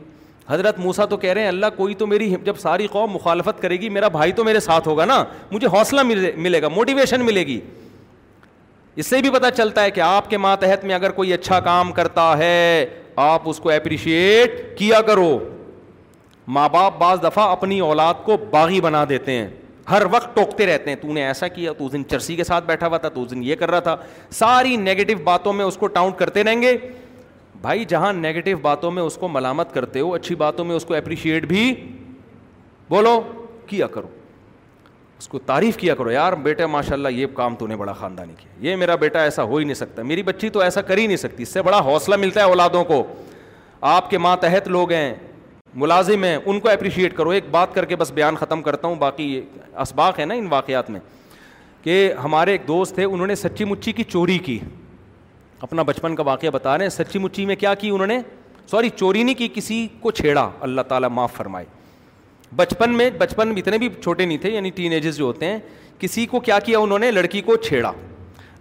حضرت موسا تو کہہ رہے ہیں اللہ کوئی تو میری جب ساری قوم مخالفت کرے گی میرا بھائی تو میرے ساتھ ہوگا نا مجھے حوصلہ ملے ملے گا موٹیویشن ملے گی اس سے بھی پتہ چلتا ہے کہ آپ کے ماتحت میں اگر کوئی اچھا کام کرتا ہے آپ اس کو اپریشیٹ کیا کرو ماں باپ بعض دفعہ اپنی اولاد کو باغی بنا دیتے ہیں ہر وقت ٹوکتے رہتے ہیں تو نے ایسا کیا تو اس دن چرسی کے ساتھ بیٹھا ہوا تھا تو اس دن یہ کر رہا تھا ساری نیگیٹو باتوں میں اس کو ٹاؤنٹ کرتے رہیں گے بھائی جہاں نیگیٹو باتوں میں اس کو ملامت کرتے ہو اچھی باتوں میں اس کو اپریشیٹ بھی بولو کیا کرو اس کو تعریف کیا کرو یار بیٹا ماشاء اللہ یہ کام تو نے بڑا خاندانی کیا یہ میرا بیٹا ایسا ہو ہی نہیں سکتا میری بچی تو ایسا کر ہی نہیں سکتی اس سے بڑا حوصلہ ملتا ہے اولادوں کو آپ کے ماتحت لوگ ہیں ملازم ہیں ان کو اپریشیٹ کرو ایک بات کر کے بس بیان ختم کرتا ہوں باقی اسباق ہے نا ان واقعات میں کہ ہمارے ایک دوست تھے انہوں نے سچی مچی کی چوری کی اپنا بچپن کا واقعہ بتا رہے ہیں سچی مچی میں کیا کی انہوں نے سوری چوری نہیں کی کسی کو چھیڑا اللہ تعالیٰ معاف فرمائے بچپن میں بچپن میں اتنے بھی چھوٹے نہیں تھے یعنی ٹین ایجز جو ہوتے ہیں کسی کو کیا کیا انہوں نے لڑکی کو چھیڑا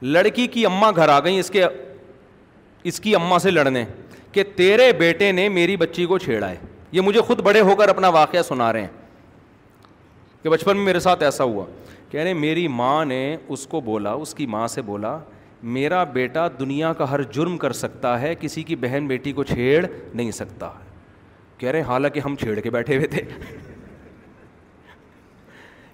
لڑکی کی اماں گھر آ گئیں اس کے اس کی اماں سے لڑنے کہ تیرے بیٹے نے میری بچی کو چھیڑا ہے یہ مجھے خود بڑے ہو کر اپنا واقعہ سنا رہے ہیں کہ بچپن میں میرے ساتھ ایسا ہوا کہہ رہے میری ماں نے اس کو بولا اس کی ماں سے بولا میرا بیٹا دنیا کا ہر جرم کر سکتا ہے کسی کی بہن بیٹی کو چھیڑ نہیں سکتا کہہ رہے حالانکہ ہم چھیڑ کے بیٹھے ہوئے تھے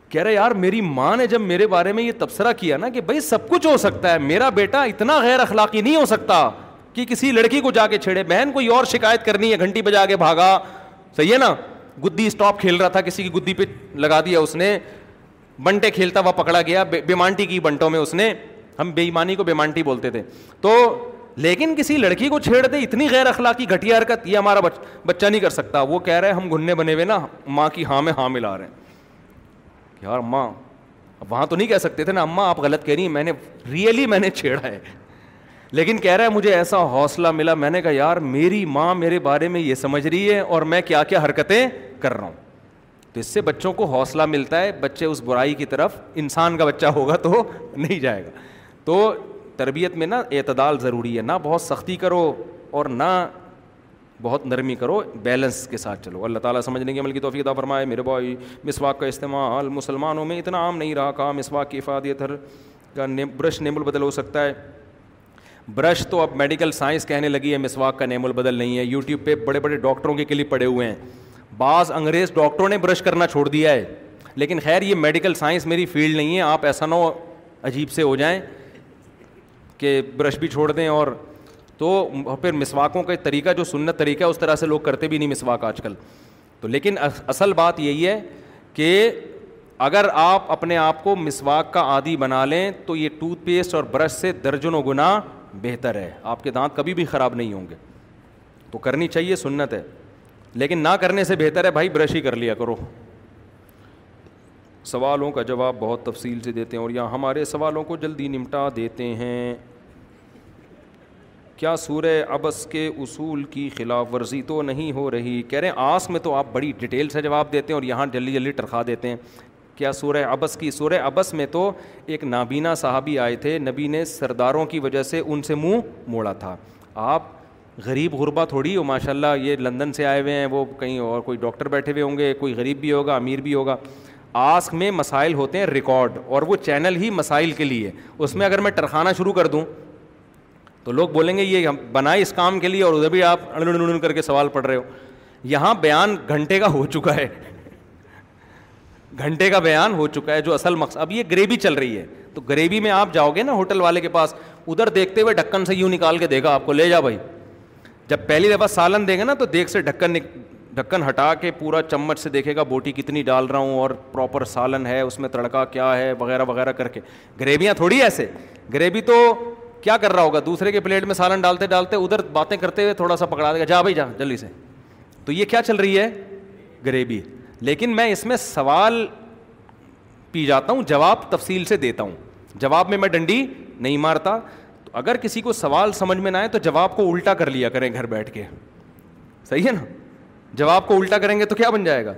کہہ رہے یار میری ماں نے جب میرے بارے میں یہ تبصرہ کیا نا کہ بھائی سب کچھ ہو سکتا ہے میرا بیٹا اتنا غیر اخلاقی نہیں ہو سکتا کہ کسی لڑکی کو جا کے چھیڑے بہن کوئی اور شکایت کرنی ہے گھنٹی بجا کے بھاگا صحیح ہے نا گدی اسٹاپ کھیل رہا تھا کسی کی گدی پہ لگا دیا اس نے بنٹے کھیلتا ہوا پکڑا گیا بیمانٹی کی بنٹوں میں اس نے ہم بے ایمانی کو بیمانٹی بولتے تھے تو لیکن کسی لڑکی کو چھیڑ دے اتنی غیر اخلاقی گھٹیا حرکت یہ ہمارا بچہ نہیں کر سکتا وہ کہہ رہے ہیں ہم گھننے بنے ہوئے نا ماں کی ہاں میں ہاں ملا رہے ہیں یار اماں وہاں تو نہیں کہہ سکتے تھے نا اماں آپ غلط کہہ رہی ہیں میں نے ریئلی میں نے چھیڑا ہے لیکن کہہ رہا ہے مجھے ایسا حوصلہ ملا میں نے کہا یار میری ماں میرے بارے میں یہ سمجھ رہی ہے اور میں کیا کیا حرکتیں کر رہا ہوں تو اس سے بچوں کو حوصلہ ملتا ہے بچے اس برائی کی طرف انسان کا بچہ ہوگا تو نہیں جائے گا تو تربیت میں نا اعتدال ضروری ہے نہ بہت سختی کرو اور نہ بہت نرمی کرو بیلنس کے ساتھ چلو اللہ تعالیٰ سمجھنے کے توفیق عطا فرمائے میرے بھائی مسواک کا استعمال مسلمانوں میں اتنا عام نہیں رہا کہا مسواک کی افادیت ہر کا برش نمبل بدل ہو سکتا ہے برش تو اب میڈیکل سائنس کہنے لگی ہے مسواک کا نعم البدل نہیں ہے یوٹیوب پہ بڑے بڑے ڈاکٹروں کے کلپ پڑے ہوئے ہیں بعض انگریز ڈاکٹروں نے برش کرنا چھوڑ دیا ہے لیکن خیر یہ میڈیکل سائنس میری فیلڈ نہیں ہے آپ ایسا نہ ہو عجیب سے ہو جائیں کہ برش بھی چھوڑ دیں اور تو پھر مسواکوں کا طریقہ جو سنت طریقہ ہے اس طرح سے لوگ کرتے بھی نہیں مسواک آج کل تو لیکن اصل بات یہی ہے کہ اگر آپ اپنے آپ کو مسواک کا عادی بنا لیں تو یہ ٹوتھ پیسٹ اور برش سے درجن و گنا بہتر ہے آپ کے دانت کبھی بھی خراب نہیں ہوں گے تو کرنی چاہیے سنت ہے لیکن نہ کرنے سے بہتر ہے بھائی برش ہی کر لیا کرو سوالوں کا جواب بہت تفصیل سے دیتے ہیں اور یہاں ہمارے سوالوں کو جلدی نمٹا دیتے ہیں کیا سورہ ابس کے اصول کی خلاف ورزی تو نہیں ہو رہی کہہ رہے ہیں آس میں تو آپ بڑی ڈیٹیل سے جواب دیتے ہیں اور یہاں جلدی جلدی ٹرخا دیتے ہیں کیا سورہ ابس کی سورہ ابس میں تو ایک نابینا صحابی آئے تھے نبی نے سرداروں کی وجہ سے ان سے منہ موڑا تھا آپ غریب غربہ تھوڑی ہو ماشاء اللہ یہ لندن سے آئے ہوئے ہیں وہ کہیں اور کوئی ڈاکٹر بیٹھے ہوئے ہوں گے کوئی غریب بھی ہوگا امیر بھی ہوگا آس میں مسائل ہوتے ہیں ریکارڈ اور وہ چینل ہی مسائل کے لیے اس میں اگر میں ٹرخانا شروع کر دوں تو لوگ بولیں گے یہ بنائے اس کام کے لیے اور ادھر بھی آپ کر کے سوال پڑھ رہے ہو یہاں بیان گھنٹے کا ہو چکا ہے گھنٹے کا بیان ہو چکا ہے جو اصل مقصد اب یہ گریوی چل رہی ہے تو گریوی میں آپ جاؤ گے نا ہوٹل والے کے پاس ادھر دیکھتے ہوئے ڈھکن سے یوں نکال کے دے گا آپ کو لے جا بھائی جب پہلی دفعہ سالن دیں گے نا تو دیکھ سے ڈھکن ڈھکن ہٹا کے پورا چمچ سے دیکھے گا بوٹی کتنی ڈال رہا ہوں اور پراپر سالن ہے اس میں تڑکا کیا ہے وغیرہ وغیرہ کر کے گریویاں تھوڑی ایسے گریوی تو کیا کر رہا ہوگا دوسرے کے پلیٹ میں سالن ڈالتے ڈالتے ادھر باتیں کرتے ہوئے تھوڑا سا پکڑا دے گا جا بھائی جا جلدی سے تو یہ کیا چل رہی ہے گریوی لیکن میں اس میں سوال پی جاتا ہوں جواب تفصیل سے دیتا ہوں جواب میں میں ڈنڈی نہیں مارتا تو اگر کسی کو سوال سمجھ میں نہ آئے تو جواب کو الٹا کر لیا کریں گھر بیٹھ کے صحیح ہے نا جواب کو الٹا کریں گے تو کیا بن جائے گا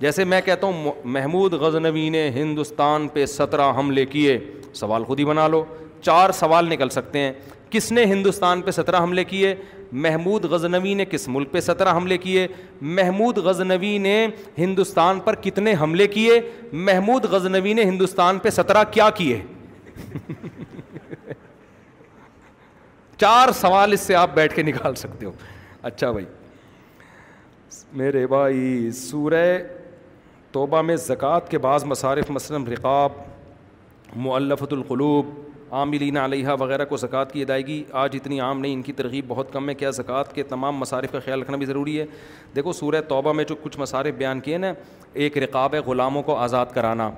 جیسے میں کہتا ہوں محمود غز نوی نے ہندوستان پہ سترہ حملے کیے سوال خود ہی بنا لو چار سوال نکل سکتے ہیں کس نے ہندوستان پہ سترہ حملے کیے محمود غزنوی نے کس ملک پہ سترہ حملے کیے محمود غزنوی نے ہندوستان پر کتنے حملے کیے محمود غزنوی نے ہندوستان پہ سترہ کیا کیے چار سوال اس سے آپ بیٹھ کے نکال سکتے ہو اچھا بھائی میرے بھائی سورہ توبہ میں زکوٰۃ کے بعض مصارف مثلاً رقاب معلفۃ القلوب عاملین علیہ وغیرہ کو زکوٰۃ کی ادائیگی آج اتنی عام نہیں ان کی ترغیب بہت کم ہے کیا زکوٰۃ کے تمام مصارف کا خیال رکھنا بھی ضروری ہے دیکھو سورہ توبہ میں جو کچھ مصارف بیان کیے نا ایک رقاب ہے غلاموں کو آزاد کرانا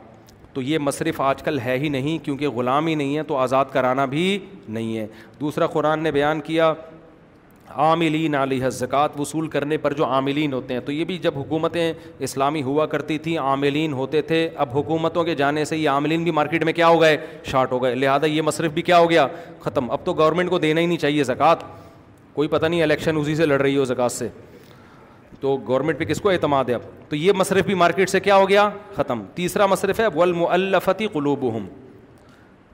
تو یہ مصرف آج کل ہے ہی نہیں کیونکہ غلام ہی نہیں ہے تو آزاد کرانا بھی نہیں ہے دوسرا قرآن نے بیان کیا عاملین علیہ زکوٰۃ وصول کرنے پر جو عاملین ہوتے ہیں تو یہ بھی جب حکومتیں اسلامی ہوا کرتی تھیں عاملین ہوتے تھے اب حکومتوں کے جانے سے یہ عاملین بھی مارکیٹ میں کیا ہو گئے شارٹ ہو گئے لہٰذا یہ مصرف بھی کیا ہو گیا ختم اب تو گورنمنٹ کو دینا ہی نہیں چاہیے زکوٰۃ کوئی پتہ نہیں الیکشن اسی سے لڑ رہی ہو زکوٰۃ سے تو گورنمنٹ پہ کس کو اعتماد ہے اب تو یہ مصرف بھی مارکیٹ سے کیا ہو گیا ختم تیسرا مصرف ہے ولم الفتی قلوبہم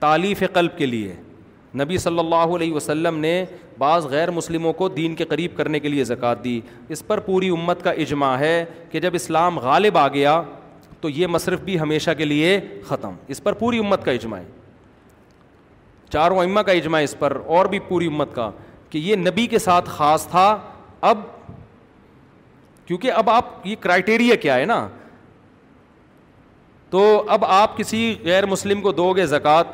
تالیف قلب کے لیے نبی صلی اللہ علیہ وسلم نے بعض غیر مسلموں کو دین کے قریب کرنے کے لیے زکوٰۃ دی اس پر پوری امت کا اجماع ہے کہ جب اسلام غالب آ گیا تو یہ مصرف بھی ہمیشہ کے لیے ختم اس پر پوری امت کا اجماع ہے چاروں امہ کا اجماع اس پر اور بھی پوری امت کا کہ یہ نبی کے ساتھ خاص تھا اب کیونکہ اب آپ یہ کرائٹیریا کیا ہے نا تو اب آپ کسی غیر مسلم کو دو گے زکوٰۃ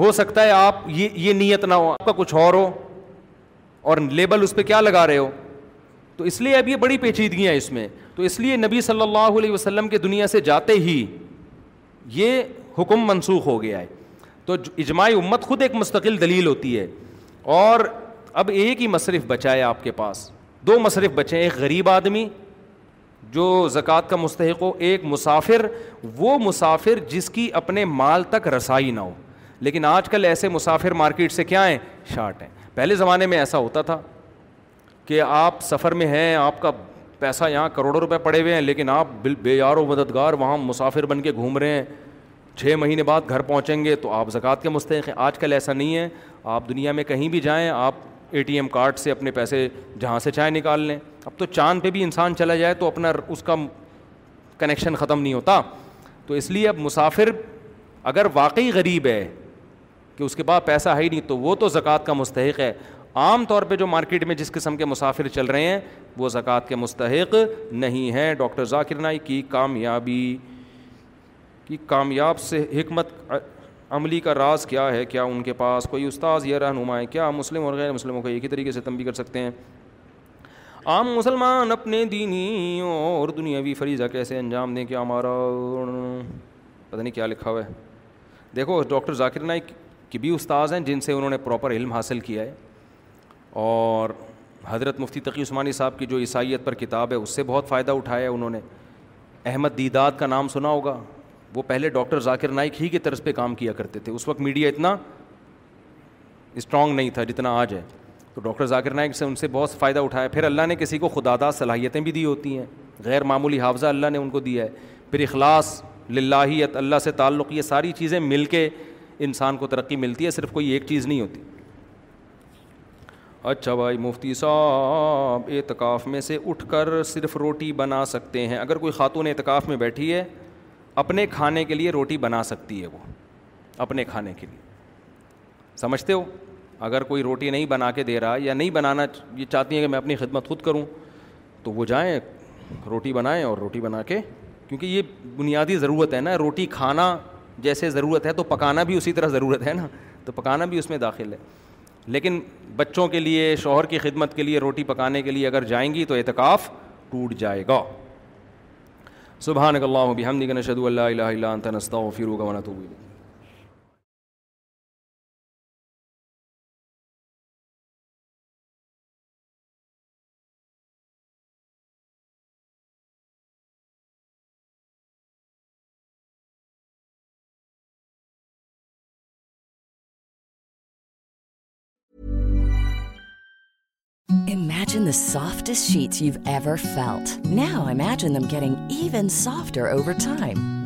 ہو سکتا ہے آپ یہ یہ نیت نہ ہو آپ کا کچھ اور ہو اور لیبل اس پہ کیا لگا رہے ہو تو اس لیے اب یہ بڑی پیچیدگیاں ہیں اس میں تو اس لیے نبی صلی اللہ علیہ وسلم کے دنیا سے جاتے ہی یہ حکم منسوخ ہو گیا ہے تو اجماع امت خود ایک مستقل دلیل ہوتی ہے اور اب ایک ہی مصرف بچا ہے آپ کے پاس دو مصرف بچے ہیں ایک غریب آدمی جو زکوٰۃ کا مستحق ہو ایک مسافر وہ مسافر جس کی اپنے مال تک رسائی نہ ہو لیکن آج کل ایسے مسافر مارکیٹ سے کیا ہیں شارٹ ہیں پہلے زمانے میں ایسا ہوتا تھا کہ آپ سفر میں ہیں آپ کا پیسہ یہاں کروڑوں روپے پڑے ہوئے ہیں لیکن آپ بال بے یار و مددگار وہاں مسافر بن کے گھوم رہے ہیں چھ مہینے بعد گھر پہنچیں گے تو آپ زکوٰۃ کے مستحق ہیں آج کل ایسا نہیں ہے آپ دنیا میں کہیں بھی جائیں آپ اے ٹی ایم کارڈ سے اپنے پیسے جہاں سے چائے نکال لیں اب تو چاند پہ بھی انسان چلا جائے تو اپنا اس کا کنیکشن ختم نہیں ہوتا تو اس لیے اب مسافر اگر واقعی غریب ہے کہ اس کے بعد پیسہ ہے ہی نہیں تو وہ تو زکوٰۃ کا مستحق ہے عام طور پہ جو مارکیٹ میں جس قسم کے مسافر چل رہے ہیں وہ زکوٰۃ کے مستحق نہیں ہیں ڈاکٹر ذاکر نائی کی کامیابی کی کامیاب سے حکمت عملی کا راز کیا ہے کیا ان کے پاس کوئی استاذ یا رہنما ہے کیا مسلم اور غیر مسلموں کو ایک ہی طریقے سے تنبی کر سکتے ہیں عام مسلمان اپنے دینی اور دنیاوی فریضہ کیسے انجام دیں کیا ہمارا پتہ نہیں کیا لکھا ہوا ہے دیکھو ڈاکٹر ذاکر نائک کہ بھی استاذ ہیں جن سے انہوں نے پراپر علم حاصل کیا ہے اور حضرت مفتی تقی عثمانی صاحب کی جو عیسائیت پر کتاب ہے اس سے بہت فائدہ اٹھایا ہے انہوں نے احمد دیداد کا نام سنا ہوگا وہ پہلے ڈاکٹر ذاکر نائک ہی کے طرز پہ کام کیا کرتے تھے اس وقت میڈیا اتنا اسٹرانگ نہیں تھا جتنا آج ہے تو ڈاکٹر ذاکر نائک سے ان سے بہت فائدہ اٹھایا پھر اللہ نے کسی کو خدا داد صلاحیتیں بھی دی ہوتی ہیں غیر معمولی حافظہ اللہ نے ان کو دیا ہے پھر اخلاص للہیت اللہ سے تعلق یہ ساری چیزیں مل کے انسان کو ترقی ملتی ہے صرف کوئی ایک چیز نہیں ہوتی اچھا بھائی مفتی صاحب اعتکاف میں سے اٹھ کر صرف روٹی بنا سکتے ہیں اگر کوئی خاتون اعتکاف میں بیٹھی ہے اپنے کھانے کے لیے روٹی بنا سکتی ہے وہ اپنے کھانے کے لیے سمجھتے ہو اگر کوئی روٹی نہیں بنا کے دے رہا یا نہیں بنانا یہ چاہتی ہیں کہ میں اپنی خدمت خود کروں تو وہ جائیں روٹی بنائیں اور روٹی بنا کے کیونکہ یہ بنیادی ضرورت ہے نا روٹی کھانا جیسے ضرورت ہے تو پکانا بھی اسی طرح ضرورت ہے نا تو پکانا بھی اس میں داخل ہے لیکن بچوں کے لیے شوہر کی خدمت کے لیے روٹی پکانے کے لیے اگر جائیں گی تو اعتکاف ٹوٹ جائے گا اللہ نقل ہو بھی ہم شدو اللہ اللہ تنستہ نتوب الیک سافٹ نو ایم کی سافٹ